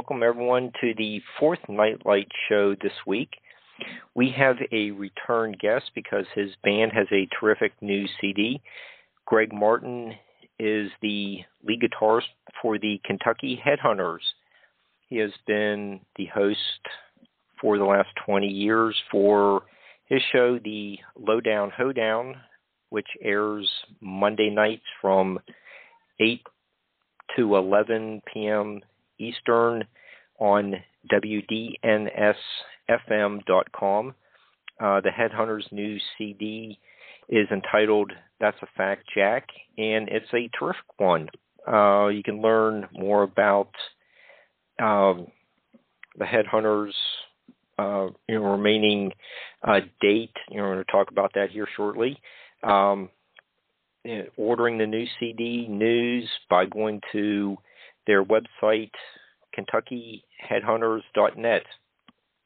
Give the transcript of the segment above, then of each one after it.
Welcome, everyone, to the fourth Nightlight show this week. We have a return guest because his band has a terrific new CD. Greg Martin is the lead guitarist for the Kentucky Headhunters. He has been the host for the last 20 years for his show, The Lowdown Hoedown, which airs Monday nights from 8 to 11 p.m. Eastern on WDNSFM.com. Uh, the Headhunters' new CD is entitled That's a Fact, Jack, and it's a terrific one. Uh, you can learn more about um, the Headhunters' uh, you know, remaining uh, date. You know, we're going to talk about that here shortly. Um, ordering the new CD news by going to their website, KentuckyHeadhunters.net.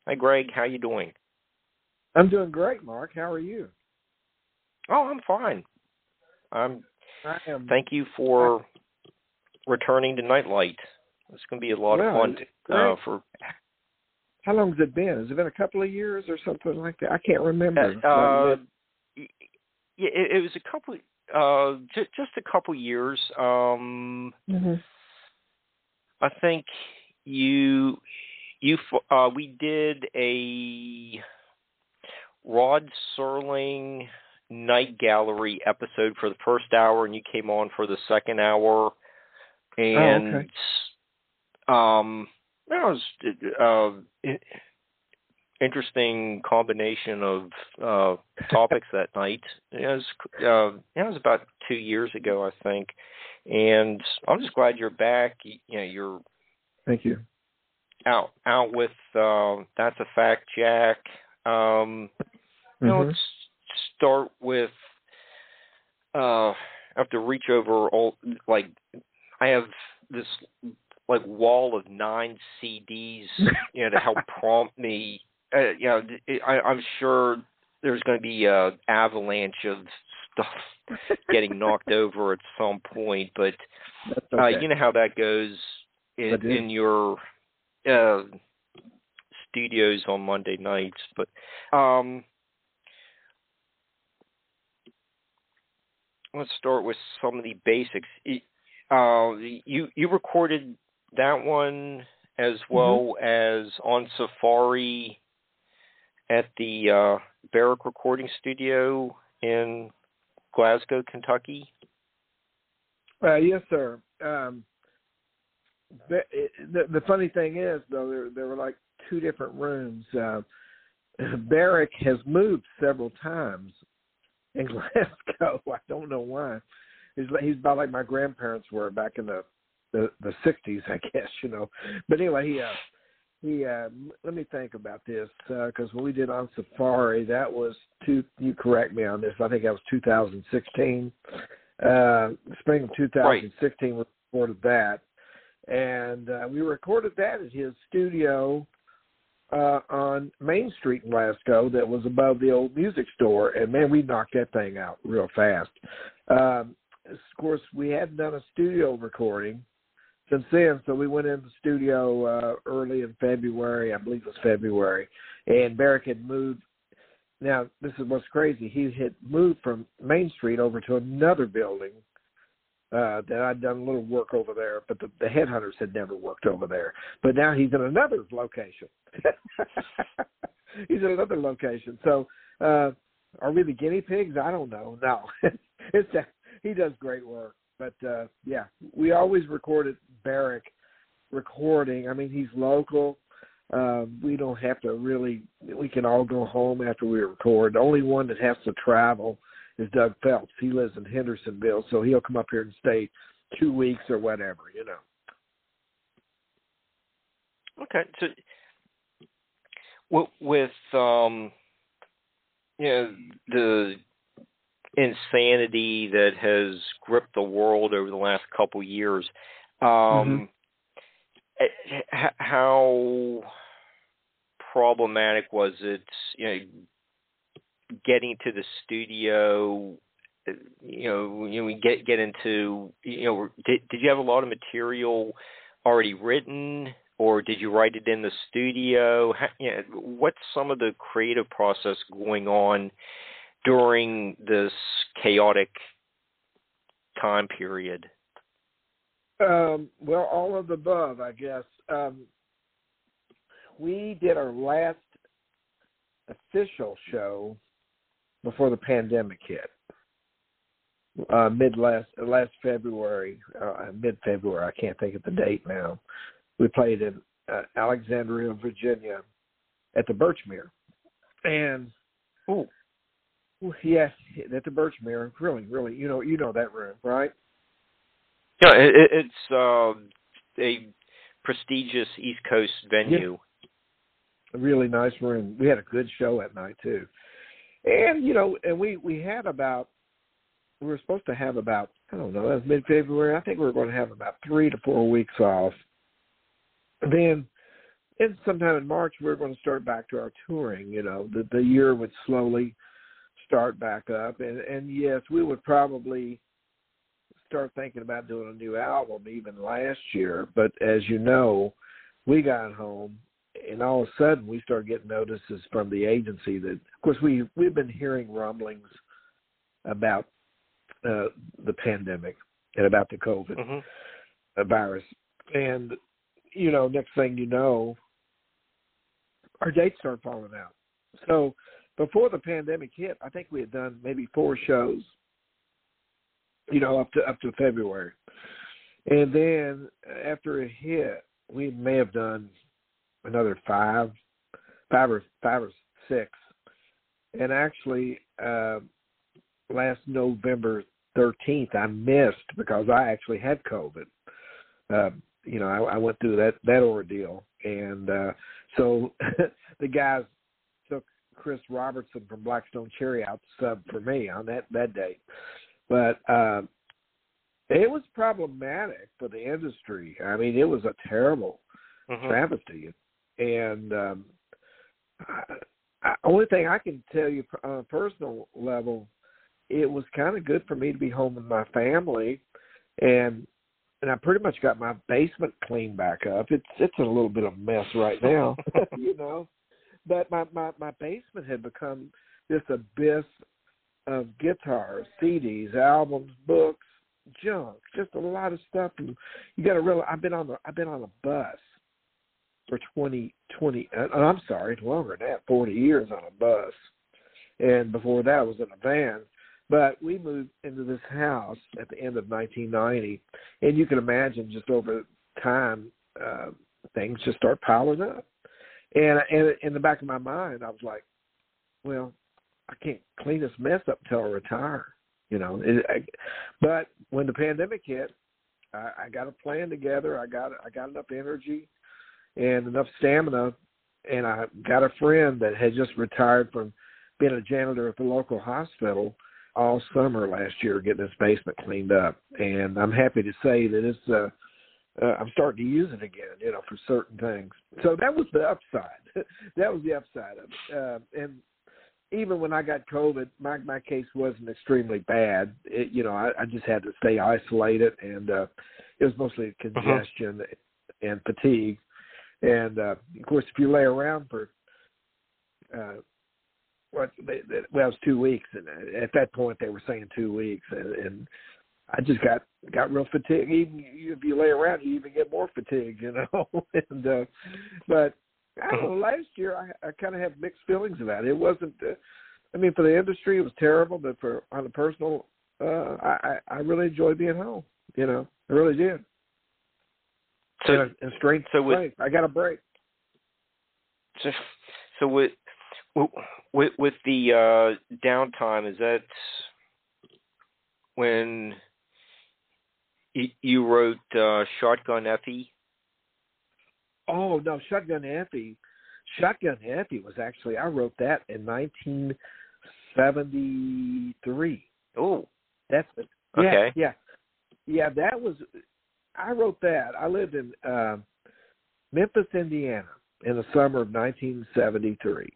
Hi, Greg. How you doing? I'm doing great, Mark. How are you? Oh, I'm fine. I'm. I am. Thank you for returning to Nightlight. It's going to be a lot well, of fun uh, for. How long has it been? Has it been a couple of years or something like that? I can't remember. Uh, yeah, it, it was a couple. Uh, j- just a couple years. Um, mm-hmm. I think you you uh, we did a Rod Serling night gallery episode for the first hour, and you came on for the second hour, and oh, okay. um, that was uh, interesting combination of uh, topics that night. It was uh, it was about two years ago, I think, and I'm just glad you're back. You, you know, you're thank you out out with uh, that's a fact, Jack. Um, mm-hmm. you know, let's start with. Uh, I have to reach over all like I have this like wall of nine CDs, you know, to help prompt me. Uh, you know, I, I'm sure there's going to be a avalanche of stuff getting knocked over at some point, but okay. uh, you know how that goes in, in your uh, studios on Monday nights. But um, let's start with some of the basics. Uh, you you recorded that one as well mm-hmm. as on Safari at the uh, Barrick Recording Studio in Glasgow, Kentucky. Uh, yes, sir. Um, the, the, the funny thing is, though, there there were like two different rooms. Uh, Barrick has moved several times in Glasgow. I don't know why. He's he's about like my grandparents were back in the the the sixties, I guess. You know. But anyway, he uh, he uh, let me think about this because uh, when we did on Safari, that was two. You correct me on this. I think that was 2016. Uh, spring of 2016 right. we recorded that and uh, we recorded that at his studio uh, on Main Street in Glasgow that was above the old music store, and man, we knocked that thing out real fast. Um, of course, we hadn't done a studio recording since then, so we went in the studio uh, early in February, I believe it was February, and Barrick had moved. Now, this is what's crazy. He had moved from Main Street over to another building uh, that I'd done a little work over there, but the, the headhunters had never worked over there. But now he's in another location. he's in another location. So, uh, are we the guinea pigs? I don't know. No, it's a, he does great work. But uh, yeah, we always recorded Barrick recording. I mean, he's local. Um, we don't have to really. We can all go home after we record. The only one that has to travel is Doug Phelps. He lives in Hendersonville, so he'll come up here and stay two weeks or whatever, you know. Okay, so with um, you know the insanity that has gripped the world over the last couple years, um, mm-hmm. how problematic was it? You know, getting to the studio you know you know we get get into you know did did you have a lot of material already written or did you write it in the studio How, you know, what's some of the creative process going on during this chaotic time period um, well all of the above i guess um, we did our last official show before the pandemic hit. Uh, mid last last February, uh, mid February, I can't think of the date now. We played in uh, Alexandria, Virginia, at the Birchmere, and oh, yes, at the Birchmere, really, really, you know, you know that room, right? Yeah, it, it's uh, a prestigious East Coast venue. Yeah. A really nice room. We had a good show at night too and you know, and we we had about we were supposed to have about I don't know, that was mid February. I think we were going to have about three to four weeks off. Then, and sometime in March, we were going to start back to our touring. You know, the the year would slowly start back up, and and yes, we would probably start thinking about doing a new album even last year. But as you know, we got home and all of a sudden we started getting notices from the agency that of course we we've been hearing rumblings about uh, the pandemic and about the covid mm-hmm. virus and you know next thing you know our dates start falling out so before the pandemic hit i think we had done maybe four shows you know up to up to february. And then after it hit we may have done another five, five or five or six, and actually uh, last November thirteenth I missed because I actually had COVID. Uh, you know, I, I went through that that ordeal, and uh, so the guys Chris Robertson from Black Stone Cherry out sub for me on that that date, but. uh it was problematic for the industry. I mean, it was a terrible mm-hmm. travesty and um, I, only thing I can tell you on a personal level, it was kind of good for me to be home with my family, and and I pretty much got my basement cleaned back up. It's it's a little bit of a mess right now, you know, but my my my basement had become this abyss of guitars, CDs, albums, books, junk, just a lot of stuff. And you got to realize I've been on the I've been on a bus for 20, 20 uh, I'm sorry, longer than that, 40 years on a bus. And before that, I was in a van. But we moved into this house at the end of 1990, and you can imagine just over time, uh, things just start piling up. And, and in the back of my mind, I was like, well, I can't clean this mess up until I retire, you know. It, I, but when the pandemic hit, I, I got a plan together. I got I got enough energy and enough stamina. And I got a friend that had just retired from being a janitor at the local hospital all summer last year, getting his basement cleaned up. And I'm happy to say that it's uh, uh, I'm starting to use it again, you know, for certain things. So that was the upside. that was the upside of it. Uh, and even when I got COVID, my my case wasn't extremely bad. It, you know, I, I just had to stay isolated, and uh, it was mostly Uh-huh. congestion and fatigue. And uh, of course, if you lay around for uh, what well, it was two weeks, and at that point they were saying two weeks, and, and I just got got real fatigued. Even if you lay around, you even get more fatigued, you know. and uh, but I don't know. Last year, I, I kind of have mixed feelings about it. It wasn't. Uh, I mean, for the industry, it was terrible, but for on a personal, uh, I I really enjoyed being home. You know, I really did. So, and, and strength, so with-. I got a break. so, so with with with the uh, downtime, is that when you, wrote uh, Shotgun Effie? Oh no, Shotgun Effie. Shotgun Effie was actually I wrote that in 1973. Oh, That's it. Yeah, Okay. yeah, yeah. That was I wrote that. I lived in uh, Memphis, Indiana, in the summer of 1973,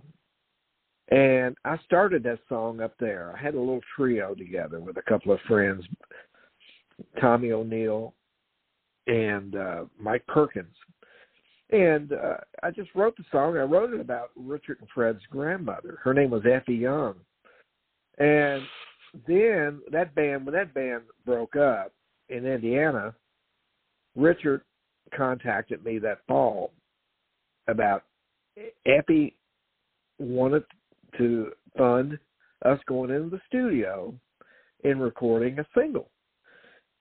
and I started that song up there. I had a little trio together with a couple of friends, Tommy O'Neill and uh, Mike Perkins. And uh, I just wrote the song. I wrote it about Richard and Fred's grandmother. Her name was Effie Young. And then that band, when that band broke up in Indiana, Richard contacted me that fall about Effie wanted to fund us going into the studio and recording a single.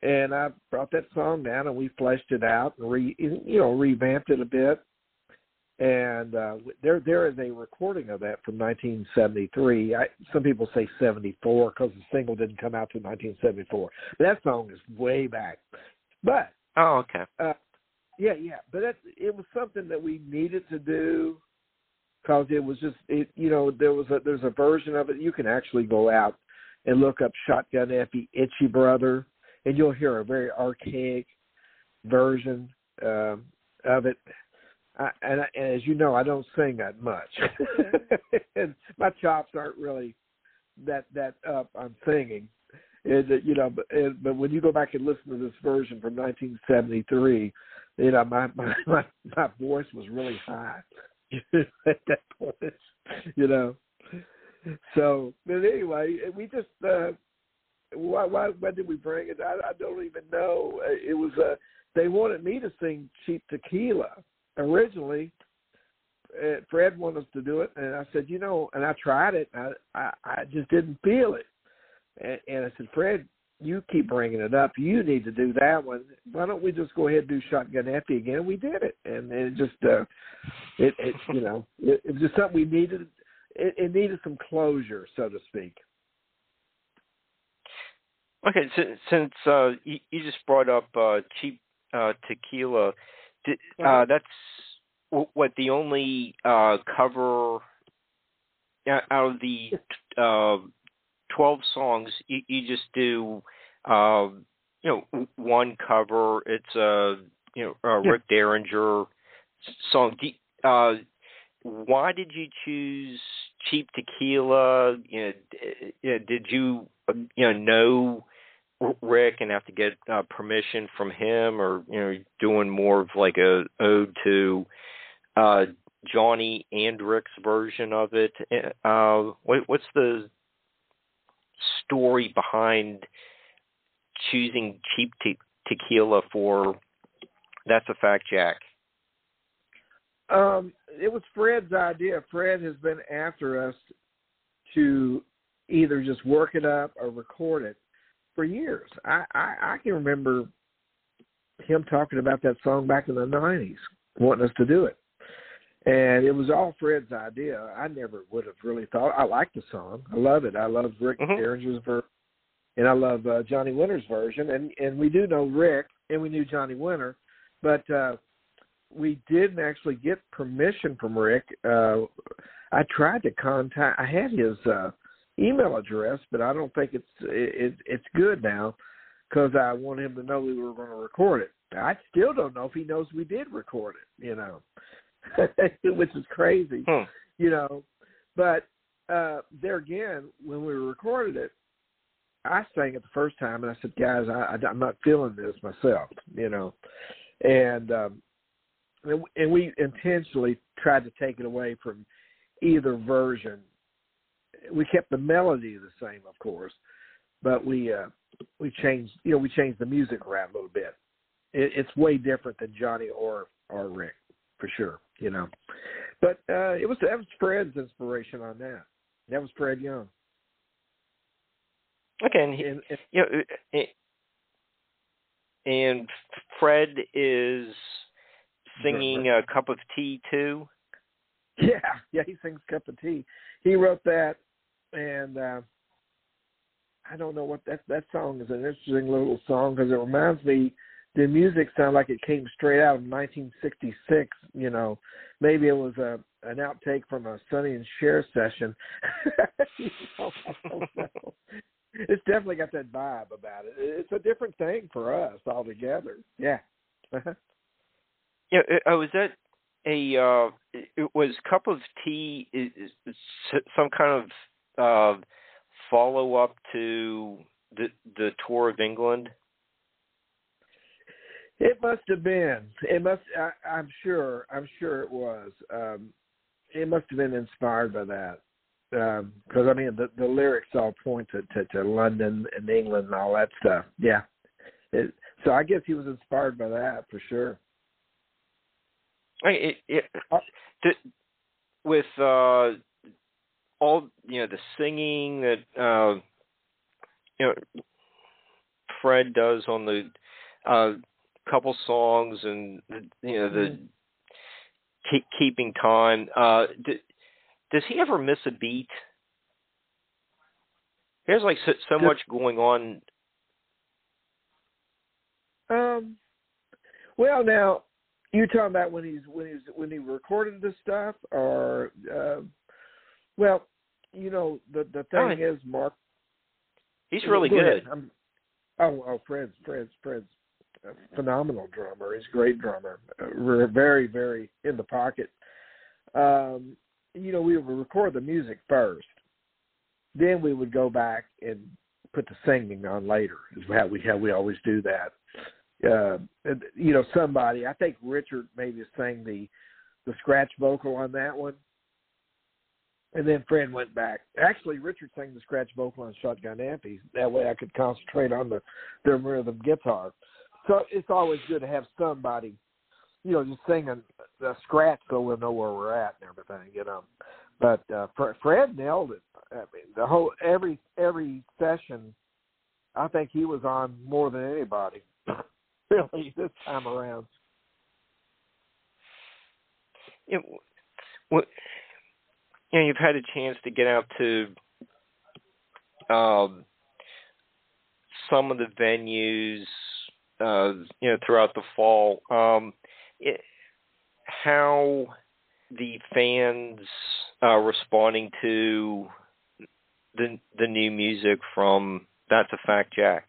And I brought that song down and we fleshed it out and re you know revamped it a bit. And uh, there there is a recording of that from 1973. I, some people say 74 because the single didn't come out till 1974. But that song is way back. But oh, okay. uh, yeah, yeah, but that it was something that we needed to do because it was just it. You know, there was a there's a version of it you can actually go out and look up Shotgun Effie Itchy Brother, and you'll hear a very archaic version um, of it. I, and, I, and as you know, I don't sing that much, and my chops aren't really that that up on singing. And, uh, you know, but and, but when you go back and listen to this version from 1973, you know, my my my, my voice was really high at that point. You know, so but anyway, we just uh, why why why did we bring it? I, I don't even know. It was uh, they wanted me to sing Cheap Tequila originally. Uh, Fred wanted us to do it, and I said, you know, and I tried it. And I I, I just didn't feel it, and, and I said, Fred, you keep bringing it up. You need to do that one. Why don't we just go ahead and do Shotgun Effie again? We did it, and it just, uh, it, it, you know, it, it was just something we needed. It, it needed some closure, so to speak. Okay, so, since uh, you, you just brought up uh, cheap uh, tequila, did, uh, that's w- what the only uh, cover uh, out of the uh, twelve songs. You, you just do, uh, you know, one cover. It's a you know a Yeah. Rick Derringer song. Do, uh, why did you choose cheap tequila? You know, you know, did you uh, you know know Rick and have to get uh, permission from him, or you know, doing more of like a ode to uh, Johnny and Rick's version of it? Uh, what, what's the story behind choosing cheap te- tequila for? That's a fact, Jack. Um, it was Fred's idea. Fred has been after us to either just work it up or record it for years. I, I, I can remember him talking about that song back in the nineties, wanting us to do it. And it was all Fred's idea. I never would have really thought. I like the song. I love it. I love Rick Mhm. Derringer's version, and I love uh, Johnny Winter's version. And and we do know Rick, and we knew Johnny Winter, but uh, we didn't actually get permission from Rick. Uh, I tried to contact. I had his uh, email address, but I don't think it's it, it's good now because I want him to know we were going to record it. I still don't know if he knows we did record it. You know, which is crazy. Hmm. You know, but uh there again, when we recorded it, I sang it the first time, and I said, "Guys, I, I, I'm not feeling this myself," you know, and um, and we intentionally tried to take it away from either version. We kept the melody the same, of course, but we uh, we changed, you know, we changed the music around a little bit. It, it's way different than Johnny or or Rick, for sure, you know. But uh, it was that was Fred's inspiration on that. That was Fred Young. Okay, and, he, And, and you know, uh, and Fred is singing a cup of tea too. Yeah, yeah, he sings "Cup of Tea." He wrote that, and uh, I don't know what that that song is. An interesting little song because it reminds me. The music sounded like it came straight out of 1966. You know, maybe it was a an outtake from a Sonny and Cher session. you know, I don't know. It's definitely got that vibe about it. It's a different thing for us altogether. Yeah. Yeah, uh, was that a uh it was cup of tea is, is some kind of uh follow up to the the tour of England? It must have been. It must. I, I'm sure. I'm sure it was. Um, it must have been inspired by that. Because um, I mean, the the lyrics all point to, to to London and England and all that stuff. Yeah. It, so I guess he was inspired by that for sure. It, it, Uh, to, with uh all you know the singing that uh you know Fred does on the uh couple songs and you know the Mhm. keep, keeping time uh d- does he ever miss a beat there's like so, so much going on Um. Well, now you're talking about when he's when he's when he recorded this stuff, or uh, well, you know the the Oh, thing is, Mark. he's really Go good I'm, oh, oh, Fred's Fred's Fred's a phenomenal drummer. He's a great drummer. Uh, we're very very in the pocket. Um, you know, we would record the music first, then we would go back and put the singing on later. Is how we how we always do that. Uh, you know, somebody I think Richard maybe sang the the scratch vocal on that one. And then Fred went back. Actually, Richard sang the scratch vocal on Shotgun Effie. That way I could concentrate on the, the rhythm guitar. So it's always good to have somebody, you know, just singing the scratch so we'll know where we're at and everything, you know. But uh, Fre- Fred nailed it. I mean, the whole every every session, I think he was on more than anybody. really, this time around. you know, what, you know, you've had a chance to get out to um, some of the venues, uh, you know, throughout the fall. Um, it, how the fans are responding to the the new music from That's a Fact, Jack.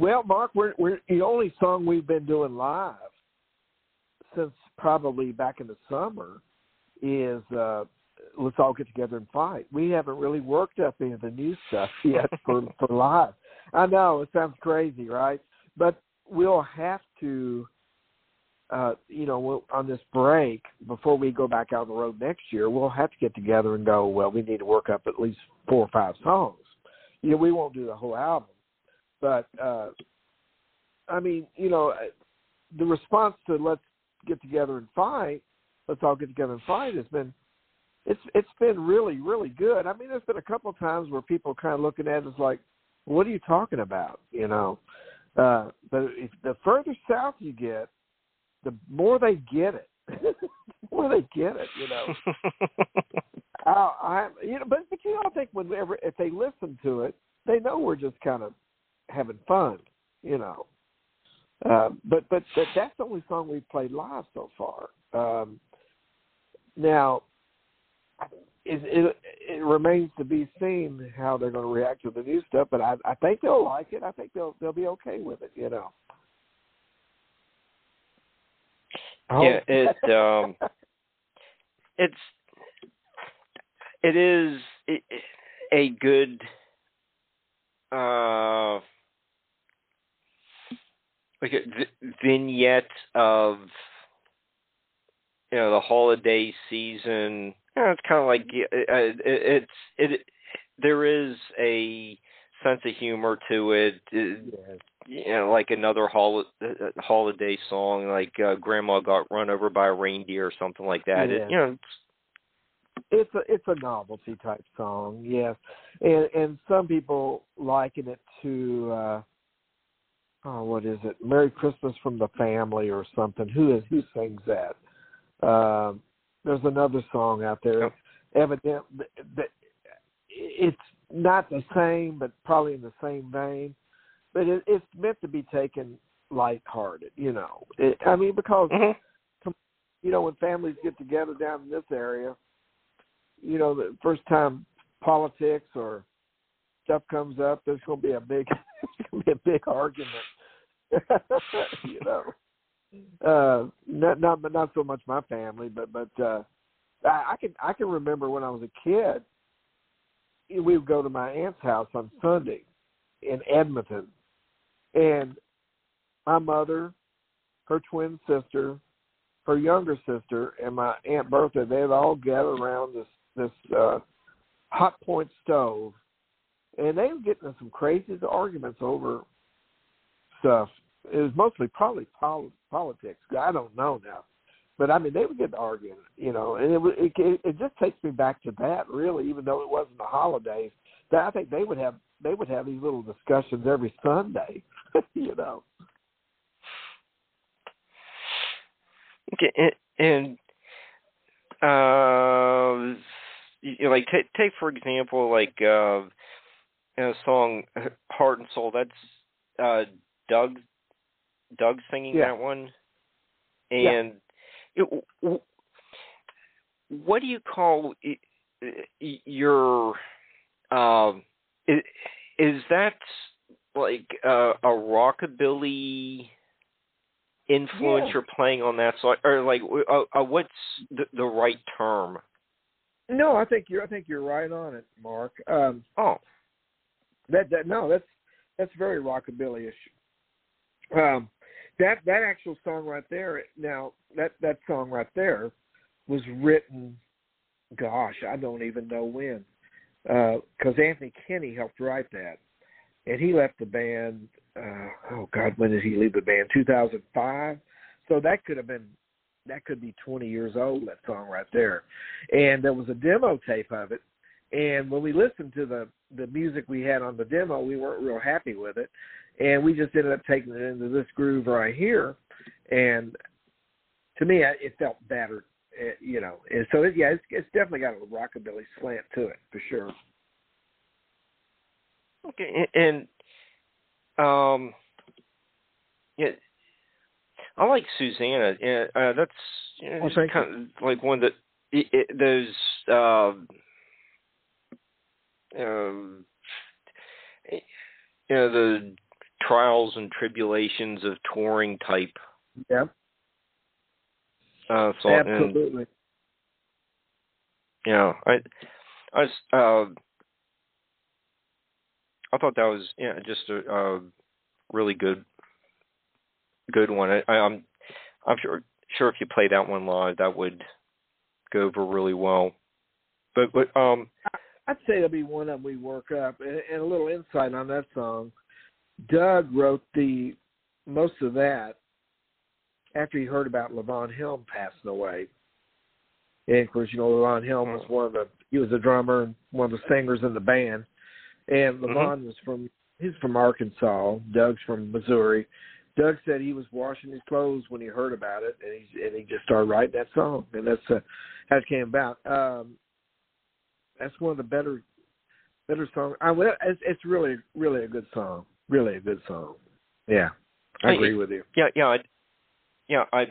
Well, Mark, we're we're the only song we've been doing live since probably back in the summer is uh let's all get together and fight. We haven't really worked up any of the new stuff yet for for live. I know it sounds crazy, right? But we'll have to uh you know we'll, on this break before we go back out on the road next year we'll have to get together and go well we need to work up at least four or five songs you know we won't do the whole album but uh i mean you know the response to let's get together and fight let's all get together and fight has been it's it's been really really good. I mean there's been a couple of times where people are kind of looking at us like what are you talking about? You know? Uh but if the further south you get the more they get it. The more they get it you know? I, I you know, but but you know, I think whenever if they listen to it, they know we're just kind of having fun, you know. Uh, but but but that's the only song we've played live so far. Um, now, it, it it remains to be seen how they're going to react to the new stuff. But I I think they'll like it. I think they'll they'll be okay with it, you know. Oh. Yeah, it um, it's it is a good uh like a v- vignette of you know the holiday season. You know, it's kind of like uh, it, it's it. There is a sense of humor to it. it yes. you know, like another hol- uh, holiday song, like uh, "Grandma Got Run Over by a Reindeer" or something like that. Yeah. It, you know, it's a it's a novelty type song, yes, and and some people liken it to uh oh what is it? Merry Christmas from the Family or something. Who is who sings that? Um, there's another song out there. Yep. Evident that it's not the same, but probably in the same vein. But it, it's meant to be taken lighthearted, you know. It, I mean, because mhm. you know when families get together down in this area, you know, the first time politics or stuff comes up, there's going to be a big, going to be a big argument. you know, uh, not not not so much my family, but but uh, I, I can I can remember when I was a kid, we would go to my aunt's house on Sunday in Edmonton, and my mother, her twin sister, her younger sister, and my aunt Bertha, they'd all gather around this this uh, Hotpoint stove, and they were getting in some crazy arguments over stuff. It was mostly probably pol- politics. I don't know now, but I mean they would get arguing, you know, and it, wa- it it just takes me back to that really, even though it wasn't the holidays. That I think they would have they would have these little discussions every Sunday, you know. Okay, and, and uh, you know, like take take for example, like uh, in a song "Heart and Soul." That's uh, Doug Doug singing Yeah. that one, Yeah. and it, what do you call your um? Is, is that like uh, a rockabilly? influence Yeah. you're playing on that song, or like uh, uh, what's the, the right term? No, I think you're I think you're right on it, Mark. Um, Oh, That that no, that's that's very rockabilly-ish. Um, that that actual song right there. Now that that song right there was written. Gosh, I don't even know when, because Anthony Kenney helped write that, and he left the band. Uh, oh God, when did he leave the band? 2005. So that could have been that could be 20 years old. That song right there, and there was a demo tape of it. And when we listened to the the music we had on the demo, we weren't real happy with it, and we just ended up taking it into this groove right here. And to me, it felt better, uh, you know. And so, it, yeah, it's, it's definitely got a rockabilly slant to it for sure. okay, and um, yeah, I like Susanna. Yeah, uh, that's you know, thank kind of like one that it, it, those um, um, you know the trials and tribulations of touring type Yeah, uh. Absolutely. you know, I, I uh, I thought that was yeah just a, a really good, good one. I, I, I'm, I'm sure sure if you play that one live, that would go over really well. But but um I'd say that'll be one that we work up. And, and a little insight on that song. Doug wrote the most of that after he heard about Levon Helm passing away. And of course, you know, Levon Helm was one of the he was a drummer and one of the singers in the band. And Levon was from he's from Arkansas. Doug's from Missouri. Doug said he was washing his clothes when he heard about it, and he and he just started writing that song, and that's uh, how it came about. Um, that's one of the better better songs. I it's, it's really really a good song. Really a good song. Yeah, I agree with you. yeah yeah I, yeah I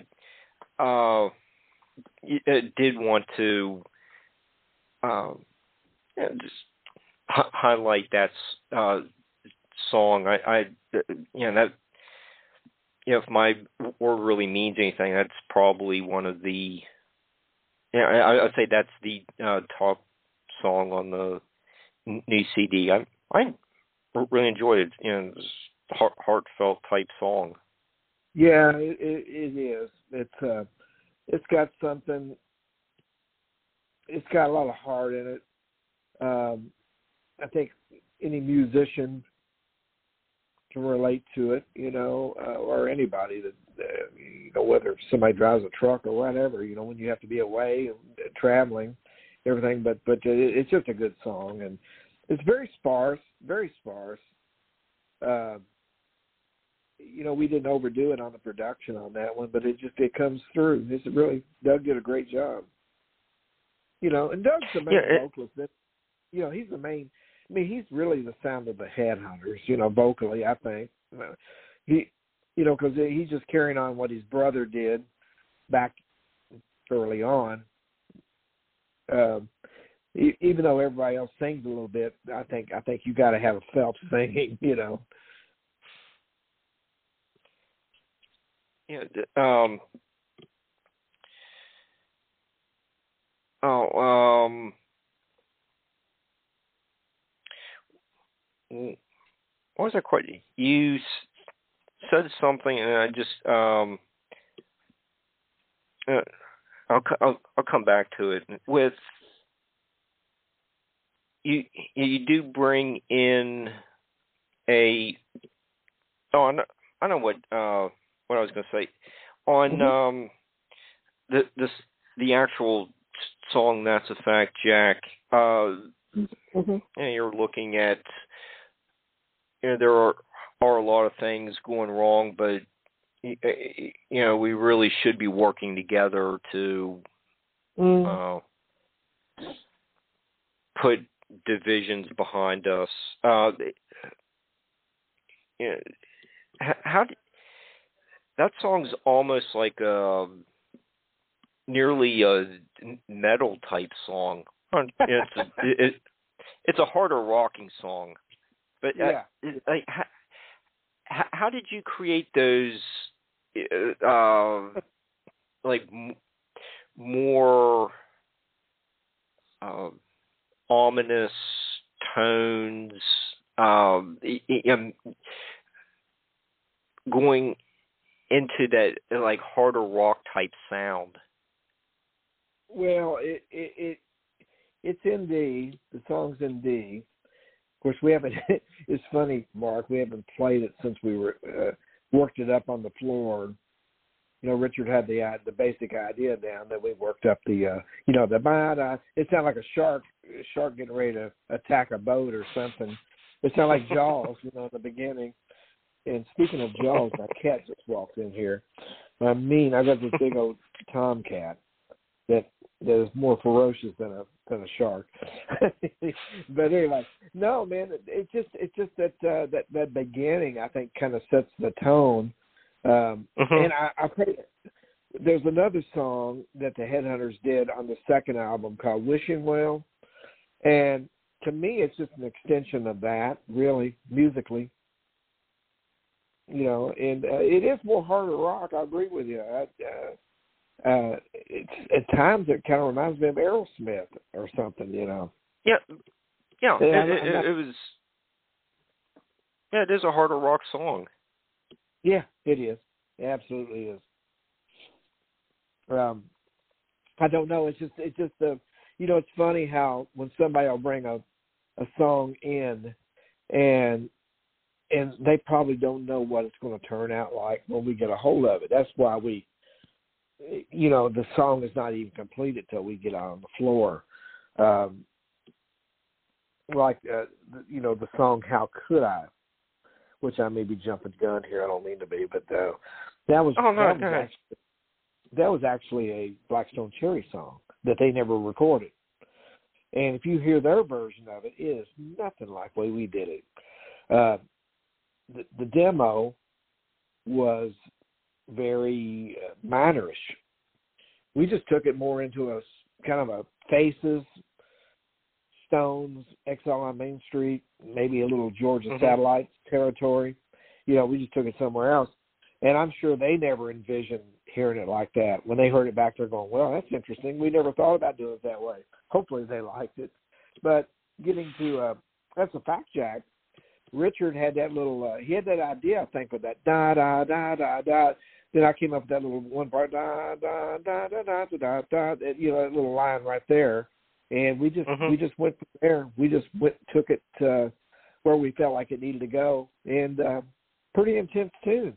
uh uh, did want to um yeah, just hi- highlight that uh song. I I uh, you know that you know, if my word really means anything, that's probably one of the. Yeah, I, I'd say that's the uh, top song on the new CD. I I really enjoyed it. You know, heart, heartfelt type song. Yeah, it, it, it is. It's uh, it's got something. It's got a lot of heart in it. Um, I think any musician can relate to it, you know, uh, or anybody that, uh, you know, whether somebody drives a truck or whatever, you know, when you have to be away and uh, traveling, everything. But but it, it's just a good song, and it's very sparse, very sparse. Uh, you know, we didn't overdo it on the production on that one, but it just it comes through. It's really Doug did a great job. You know, and Doug's the main Yeah, it- vocalist. You know, he's the main. I mean, he's really the sound of the Headhunters. You know, vocally, I think he, you know, because he's just carrying on what his brother did back early on. Um, e- even though everybody else sings a little bit, I think I think you got to have a Phelps singing. You know. Yeah. Um. Oh. Um. What was that question? You said something, and I just um. Uh, I'll, I'll I'll come back to it with you. You do bring in a. Oh, I know, I know what uh what I was going to say on Mhm. um the this the actual song that's a fact Jack uh Mm-hmm. know, you're looking at you know there are are a lot of things going wrong but you know we really should be working together to Mm. uh put divisions behind us uh you know, how d that song's almost like a nearly a metal type song. It's a, it, it, it's a harder rocking song, but uh, Yeah. How, how did you create those uh, uh like m- more uh, ominous tones um i- i- um, going into that like harder rock type sound. Well, it it, it it's in D. The song's in D. Of course, we haven't. it's funny, Mark. We haven't played it since we were uh, worked it up on the floor. You know, Richard had the uh, the basic idea down that we worked up the uh, you know the bada. It sounded like a shark shark getting ready to attack a boat or something. It sounded like Jaws, you know, in the beginning. And speaking of Jaws, my cat just walked in here. I mean, I got this big old tomcat that that is more ferocious than a than a shark. but anyway, no man, it, it just it's just that uh, that that beginning I think kind of sets the tone. Um, Mhm. And I, I pray, there's another song that the Headhunters did on the second album called Wishing Well, and to me it's just an extension of that, really musically. You know, and uh, it is more harder rock. I agree with you. I, uh, uh, it's at times it kind of reminds me of Aerosmith or something. You know. Yeah, yeah. Yeah, it, it, not- it was. Yeah, it is a harder rock song. Yeah, it is. It absolutely is. Um, I don't know. It's just it's just the you know it's funny how when somebody will bring a a song in and and they probably don't know what it's going to turn out like when we get a hold of it. That's why we you know the song is not even completed till we get out on the floor. Um, like uh, you know the song "How Could I," which I may be jumping the gun here. I don't mean to be, but uh, that was Oh, no, that was actually, that was actually a Black Stone Cherry song that they never recorded. And if you hear their version of it, it is nothing like the way we did it. Uh, the, the demo was very uh, minorish. We just took it more into a kind of a Faces, Stones, Exile on Main Street, maybe a little Georgia Mhm. Satellites territory. You know, we just took it somewhere else. and I'm sure they never envisioned hearing it like that. When they heard it back, they're going, "Well, that's interesting. We never thought about doing it that way." Hopefully, they liked it. But getting to uh, that's a fact, Jack. Richard had that little. Uh, he had that idea, I think, with that da da da da da. Then I came up with that little one part da da da da da da da. da you know, that little line right there, and we just Mhm. we just went from there. We just went took it uh, where we felt like it needed to go, and uh, pretty intense tune.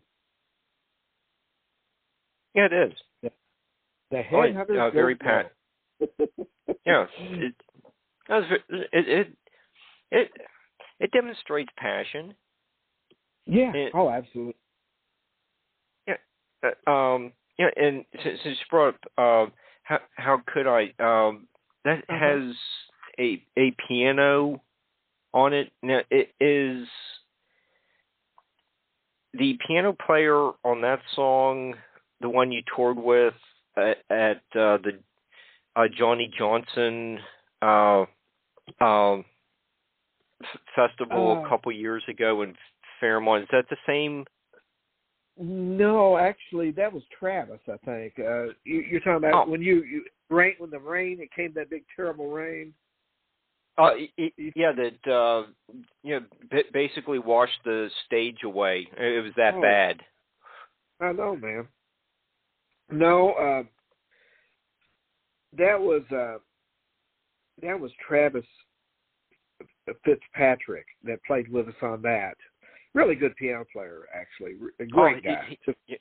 Yeah, it is. The Oh, headhunters uh, very don't. Yeah, it, that was, it it it it demonstrates passion. yeah. it- oh, absolutely. Uh, um, yeah, and since, since you brought up, um, how how could I? Um, that Uh-huh. has a a piano on it. Now it is the piano player on that song, the one you toured with at, at uh, the uh, Johnnie Johnson uh, um, f- festival Uh. a couple years ago in Fairmont. Is that the same? No, actually, that was Travis. I think uh, you, you're talking about Oh. when you, you rain when the rain it came that big terrible rain. Uh, y- yeah, that uh, you know, ba- basically washed the stage away. It was that Oh. bad. I know, man. No, uh, that was uh, that was Travis Fitzpatrick that played with us on that. Really good piano player, actually. A great Oh, guy. he- just, yeah.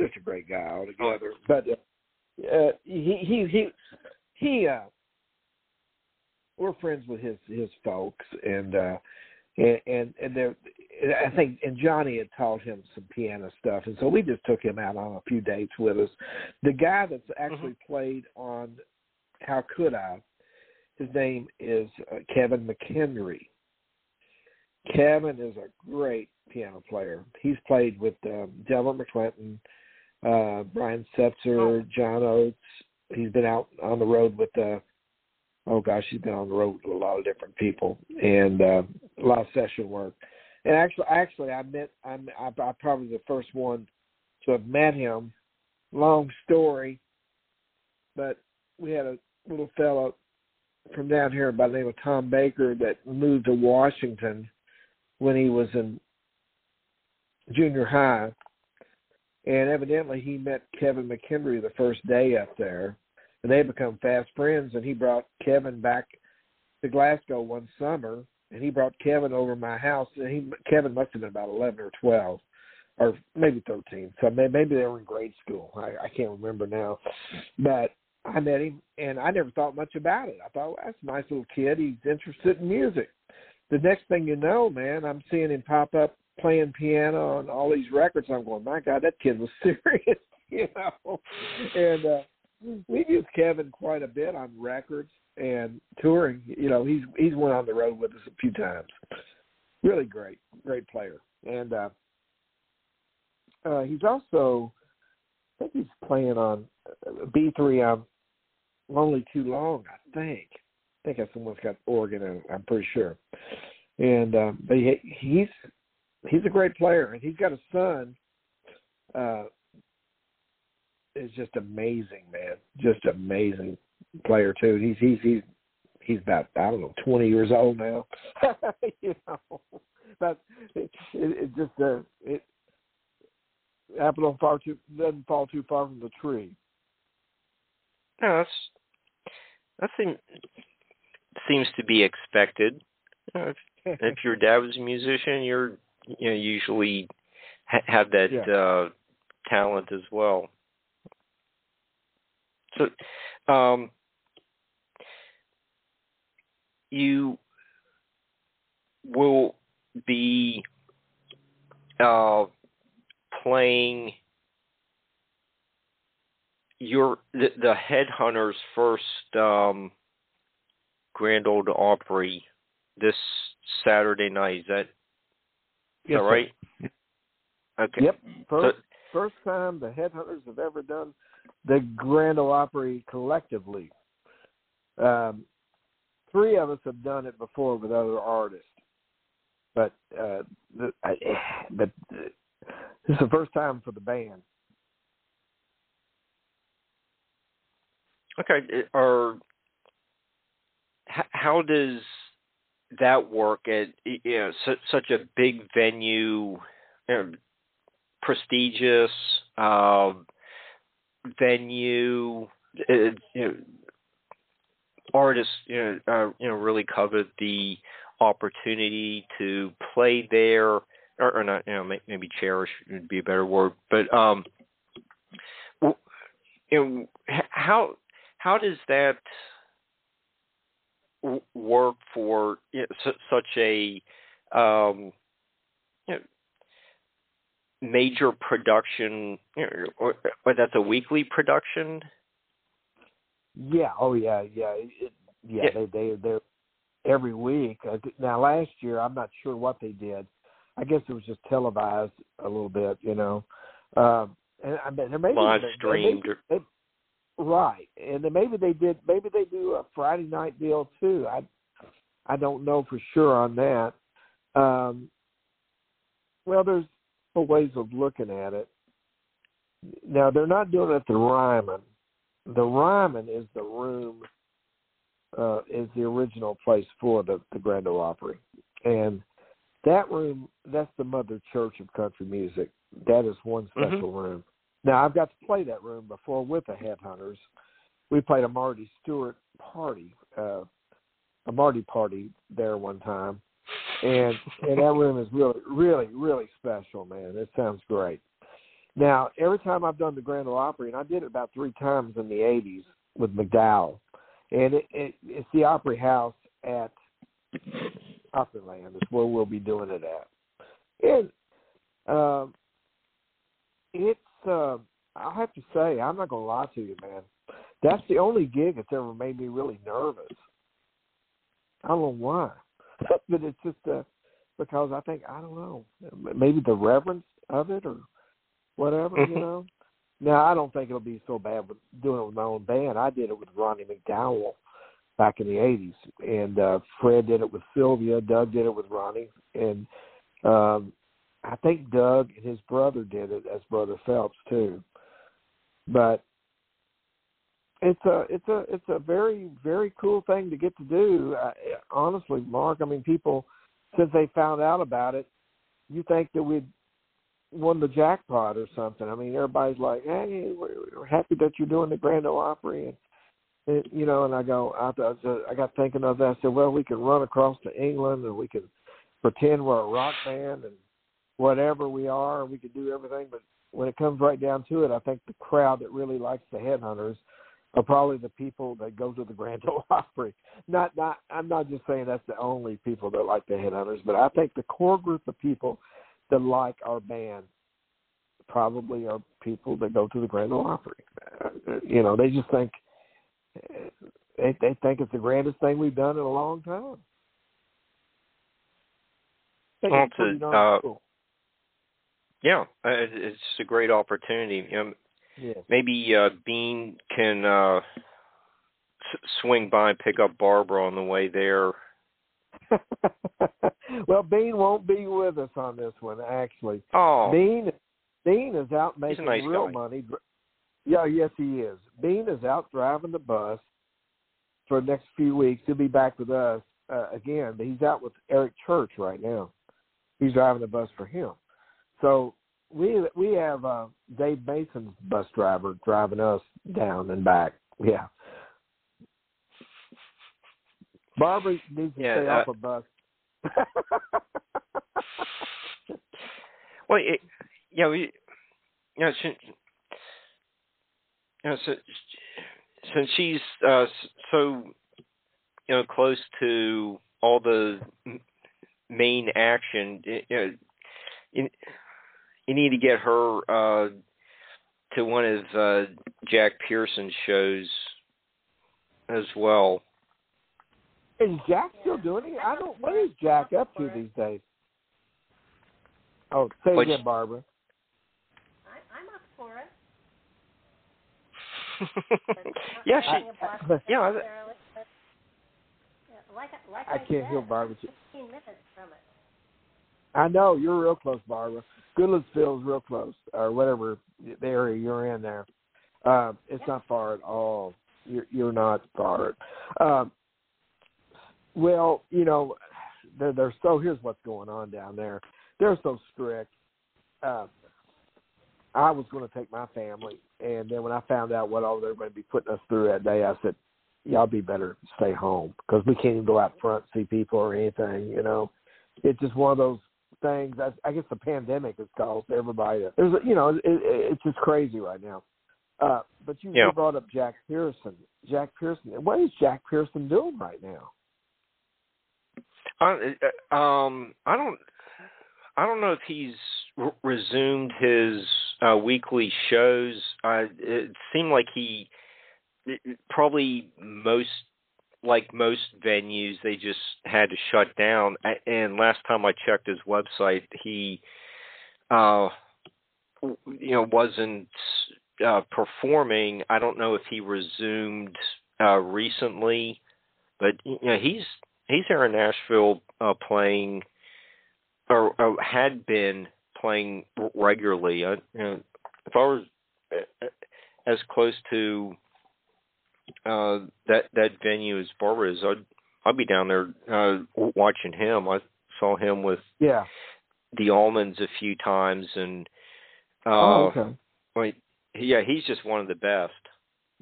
just a great guy altogether. Oh. But uh, uh, he he he he. Uh, we're friends with his his folks, and uh, and and, and they're, I think and Johnnie had taught him some piano stuff, and so we just took him out on a few dates with us. The guy that's actually played on How Could I? His name is uh, Kevin McKendree. Kevin is a great piano player. He's played with um, McClinton, uh, Brian Setzer, John Oates. He's been out on the road with uh, oh gosh, he's been on the road with a lot of different people and uh, a lot of session work. And actually, actually, I met I'm I, I probably the first one to have met him. Long story, but we had a little fellow from down here by the name of Tom Baker that moved to Washington when he was in junior high. And evidently he met Kevin McKendree the first day up there. And they become fast friends and he brought Kevin back to Glasgow one summer and he brought Kevin over my house and he Kevin must have been about eleven or twelve or maybe thirteen. So maybe they were in grade school. I, I can't remember now. But I met him and I never thought much about it. I thought well, that's a nice little kid. He's interested in music. The next thing you know, man, I'm seeing him pop up playing piano on all these records. I'm going, my God, that kid was serious, you know. And uh we've used Kevin quite a bit on records and touring. You know, he's he's went on the road with us a few times. Really great, great player. And uh uh he's also I think he's playing on B three on Lonely Too Long, I think. I think that's that's got in it, I'm pretty sure. And um but he, he's he's a great player and he's got a son uh is just amazing, man. Just amazing player too. He's he's he's he's about I don't know twenty years old now. you know, but it, it, it just uh, it apple don't fall too doesn't fall too far from the tree. No, that's that seem, seems to be expected. You know, if, if your dad was a musician, you're you know usually ha- have that Yeah. uh, talent as well. So, um, you will be uh, playing your the, the Headhunters first um, Grand Ole Opry this Saturday night. Is that, is Yes, that sir. right? Okay. Yep. First So- first time the Headhunters have ever done the Grand Ole Opry collectively. Um, three of us have done it before with other artists, but uh, the, I, but uh, this is the first time for the band. Okay, or how does that work at you know such a big venue, you know, prestigious uh, venue? Uh, you know, artists, you know, uh, you know, really covet the opportunity to play there, or, or not, you know, maybe cherish would be a better word, but um, you know, how how does that work for you know, such a um, you know, major production, you know, or, or that's a weekly production? Yeah. Oh, yeah. Yeah. It, yeah. yeah. They they they're every week. Now, last year, I'm not sure what they did. I guess it was just televised a little bit, you know. Um, and I mean, there may live streamed. They, they, right, and then maybe they did. Maybe they do a Friday night deal too. I I don't know for sure on that. Um, well, there's ways of looking at it. Now they're not doing it at the Ryman. The Ryman is the room, uh, is the original place for the the Grand Ole Opry, and that room that's the mother church of country music. That is one mm-hmm. special mm-hmm. room. Now I've got to play that room before with the Headhunters. We played a Marty Stuart party, uh, a Marty party there one time, and and that room is really really really special, man. It sounds great. Now every time I've done the Grand Ole Opry, and I did it about three times in the '80s with McDowell, and it, it it's the Opry House at Opryland is where we'll be doing it at, and um, it's uh, I'll have to say I'm not gonna lie to you, man. That's the only gig that's ever made me really nervous. I don't know why, but it's just uh, because I think I don't know maybe the reverence of it or whatever you know. Now I don't think it'll be so bad with doing it with my own band. I did it with Ronnie McDowell back in the '80s, and uh, Fred did it with Sylvia. Doug did it with Ronnie, and um, I think Doug and his brother did it as Brother Phelps too. But it's a it's a it's a very very cool thing to get to do. Uh, honestly, Mark, I mean, people since they found out about it, you think that we'd won the jackpot or something. I mean, everybody's like, "Hey, we're, we're happy that you're doing the Grand Ole Opry," and, and you know, and I go, I, I got thinking of that. I said, "Well, we can run across to England, and we can pretend we're a rock band, and whatever we are, we could do everything." But when it comes right down to it, I think the crowd that really likes the Headhunters are probably the people that go to the Grand Ole Opry. Not, not. I'm not just saying that's the only people that like the Headhunters, but I think the core group of people that like our band probably are people that go to the Grand Ole Opry. Uh, you know, they just think they they think it's the grandest thing we've done in a long time. Well, to, uh, cool. Yeah, it's a great opportunity. You know, yeah. Maybe uh, Bean can uh, s- swing by and pick up Barbara on the way there. well, Bean won't be with us on this one, actually. Oh, Bean, Bean is out making nice real guy. money. Yeah, yes, he is. Bean is out driving the bus for the next few weeks. He'll be back with us uh, again. But he's out with Eric Church right now. He's driving the bus for him. So we we have uh, Dave Mason's bus driver driving us down and back. Yeah. Barbara needs to yeah, stay uh, off a bus. well, it, yeah, we, you know, since, you know, so, since she's uh, so, you know, close to all the main action, you know, in, you need to get her uh, to one of uh, Jack Pearson's shows as well. Is Jack still doing it? I don't. What is Jack up to these days? Oh, say Which, again, Barbara. I, I'm up for it. yeah, she. yeah, I, like, like I, I can't said, hear Barbara. 15 minutes from it. I know you're real close, Barbara. Goodlettsville is real close, or whatever the area you're in there. Uh, it's not far at all. You're, you're not far. Uh, well, you know, they're, they're so. Here's what's going on down there. They're so strict. Uh, I was going to take my family, and then when I found out what all they're going to be putting us through that day, I said, "Y'all be better stay home because we can't even go out front see people or anything." You know, it's just one of those things. I, I guess the pandemic has caused everybody. To, there's, you know, it, it, it's just crazy right now. Uh, but you, Yeah. you brought up Jack Pearson. Jack Pearson. What is Jack Pearson doing right now? I, uh, um, I don't, I don't know if he's re- resumed his uh, weekly shows. Uh, it seemed like he it- probably most like most venues they just had to shut down. And last time I checked his website, he, uh, you know, wasn't uh, performing. I don't know if he resumed uh, recently, but you know, he's he's here in Nashville uh, playing, or, or had been playing regularly. I, you know, if I was uh, as close to uh, that that venue is, I'd I'd be down there uh, watching him. I saw him with Yeah. the Allmans a few times, and uh, oh, okay. wait, yeah, he's just one of the best.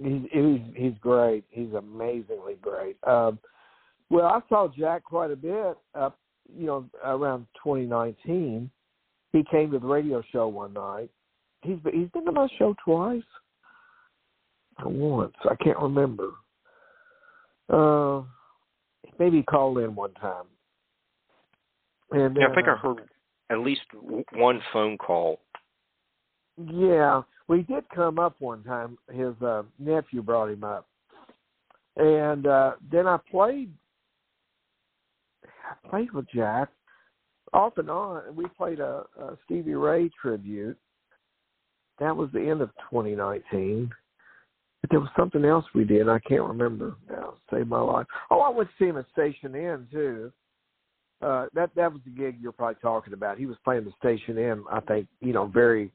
He's he's he's great. He's amazingly great. Um, well, I saw Jack quite a bit up, you know, around 2019. He came to the radio show one night. He's been, he's been to my show twice or once. I can't remember. Uh, maybe he called in one time. And Yeah, I think I uh, heard at least w- one phone call. Yeah, he did come up one time. His uh, nephew brought him up, and uh, then I played. I played with Jack off and on. We played a, a Stevie Ray tribute. That was the end of 2019. But there was something else we did. I can't remember now. Saved my life. Oh, I went to see him at Station Inn too. Uh, that that was the gig you're probably talking about. He was playing the Station Inn. I think you know very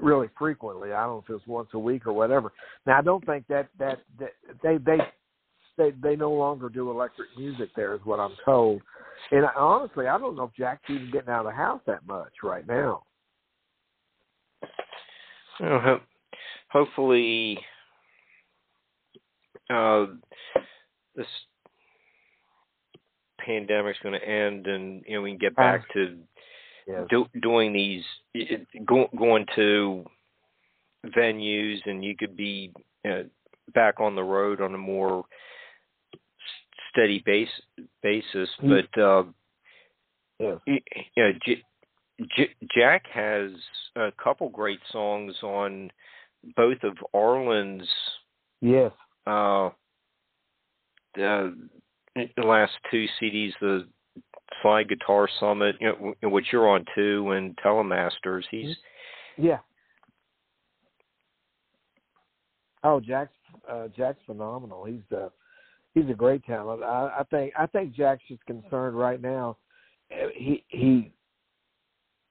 really frequently. I don't know if it was once a week or whatever. Now I don't think that that, that they they they they no longer do electric music there, is what I'm told. And I, honestly, I don't know if Jack's even getting out of the house that much right now. Know, hopefully, uh, this pandemic's going to end, and you know we can get back to Yes. do, doing these, it- go, going to venues, and you could be uh, back on the road on a more steady base basis. Mm. But uh, Yes. y- you know, J- J- Jack has a couple great songs on both of Arlen's Yes. Uh, the, last two CDs, the Slide Guitar Summit, you know, which you're on too, and Telemasters. He's Yeah. Oh, Jack's uh, Jack's phenomenal. He's uh, he's a great talent. I, I think I think Jack's just concerned right now. uh, He he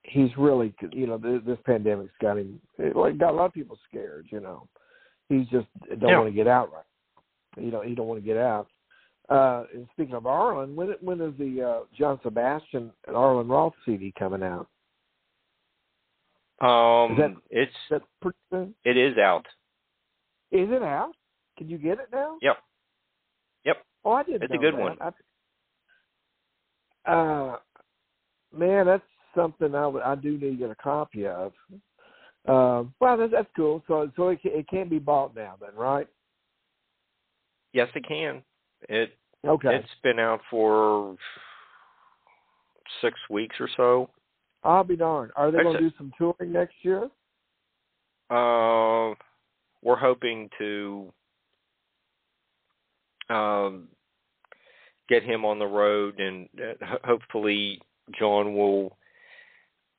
he's really you know this, this pandemic's got him like got a lot of people scared. You know, he's just don't Yeah. want to get out right. You know, he don't want to get out. Uh, and speaking of Arlen, when when is the uh, John Sebastian and Arlen Roth CD coming out? um, Is that- it's Is that pretty soon? it is out. Is it out? Can you get it now? Yep. Yep. Oh, I didn't. It's a good that. one. I, uh, man, that's something I would, I do need to get a copy of. Um, well, that's, that's cool. So, so it it can be bought now, then, right? Yes, it can. It Okay. it's been out for six weeks or so. I'll be darned. Are they going to do some touring next year? Uh, we're hoping to um, get him on the road, and uh, hopefully John will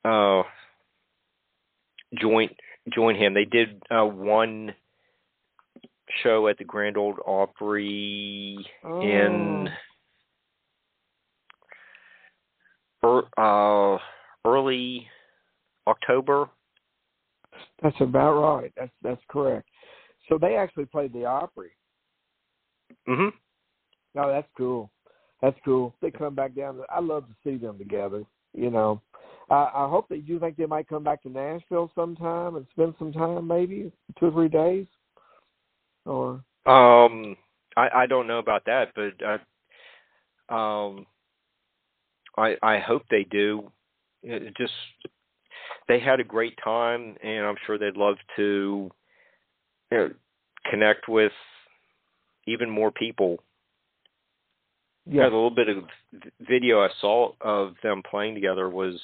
uh, join join him. They did uh, one show at the Grand Ole Opry in er, uh, early October. That's about right. That's that's correct. So they actually played the Opry. Mhm. No, that's cool. That's cool. They come back down. I love to see them together. You know, I, I hope that you think they might come back to Nashville sometime and spend some time, maybe two or three days. Or Um, I I don't know about that, but I, um, I I hope they do. It just they had a great time, and I'm sure they'd love to you know, connect with even more people. Yeah, the little bit of video I saw of them playing together was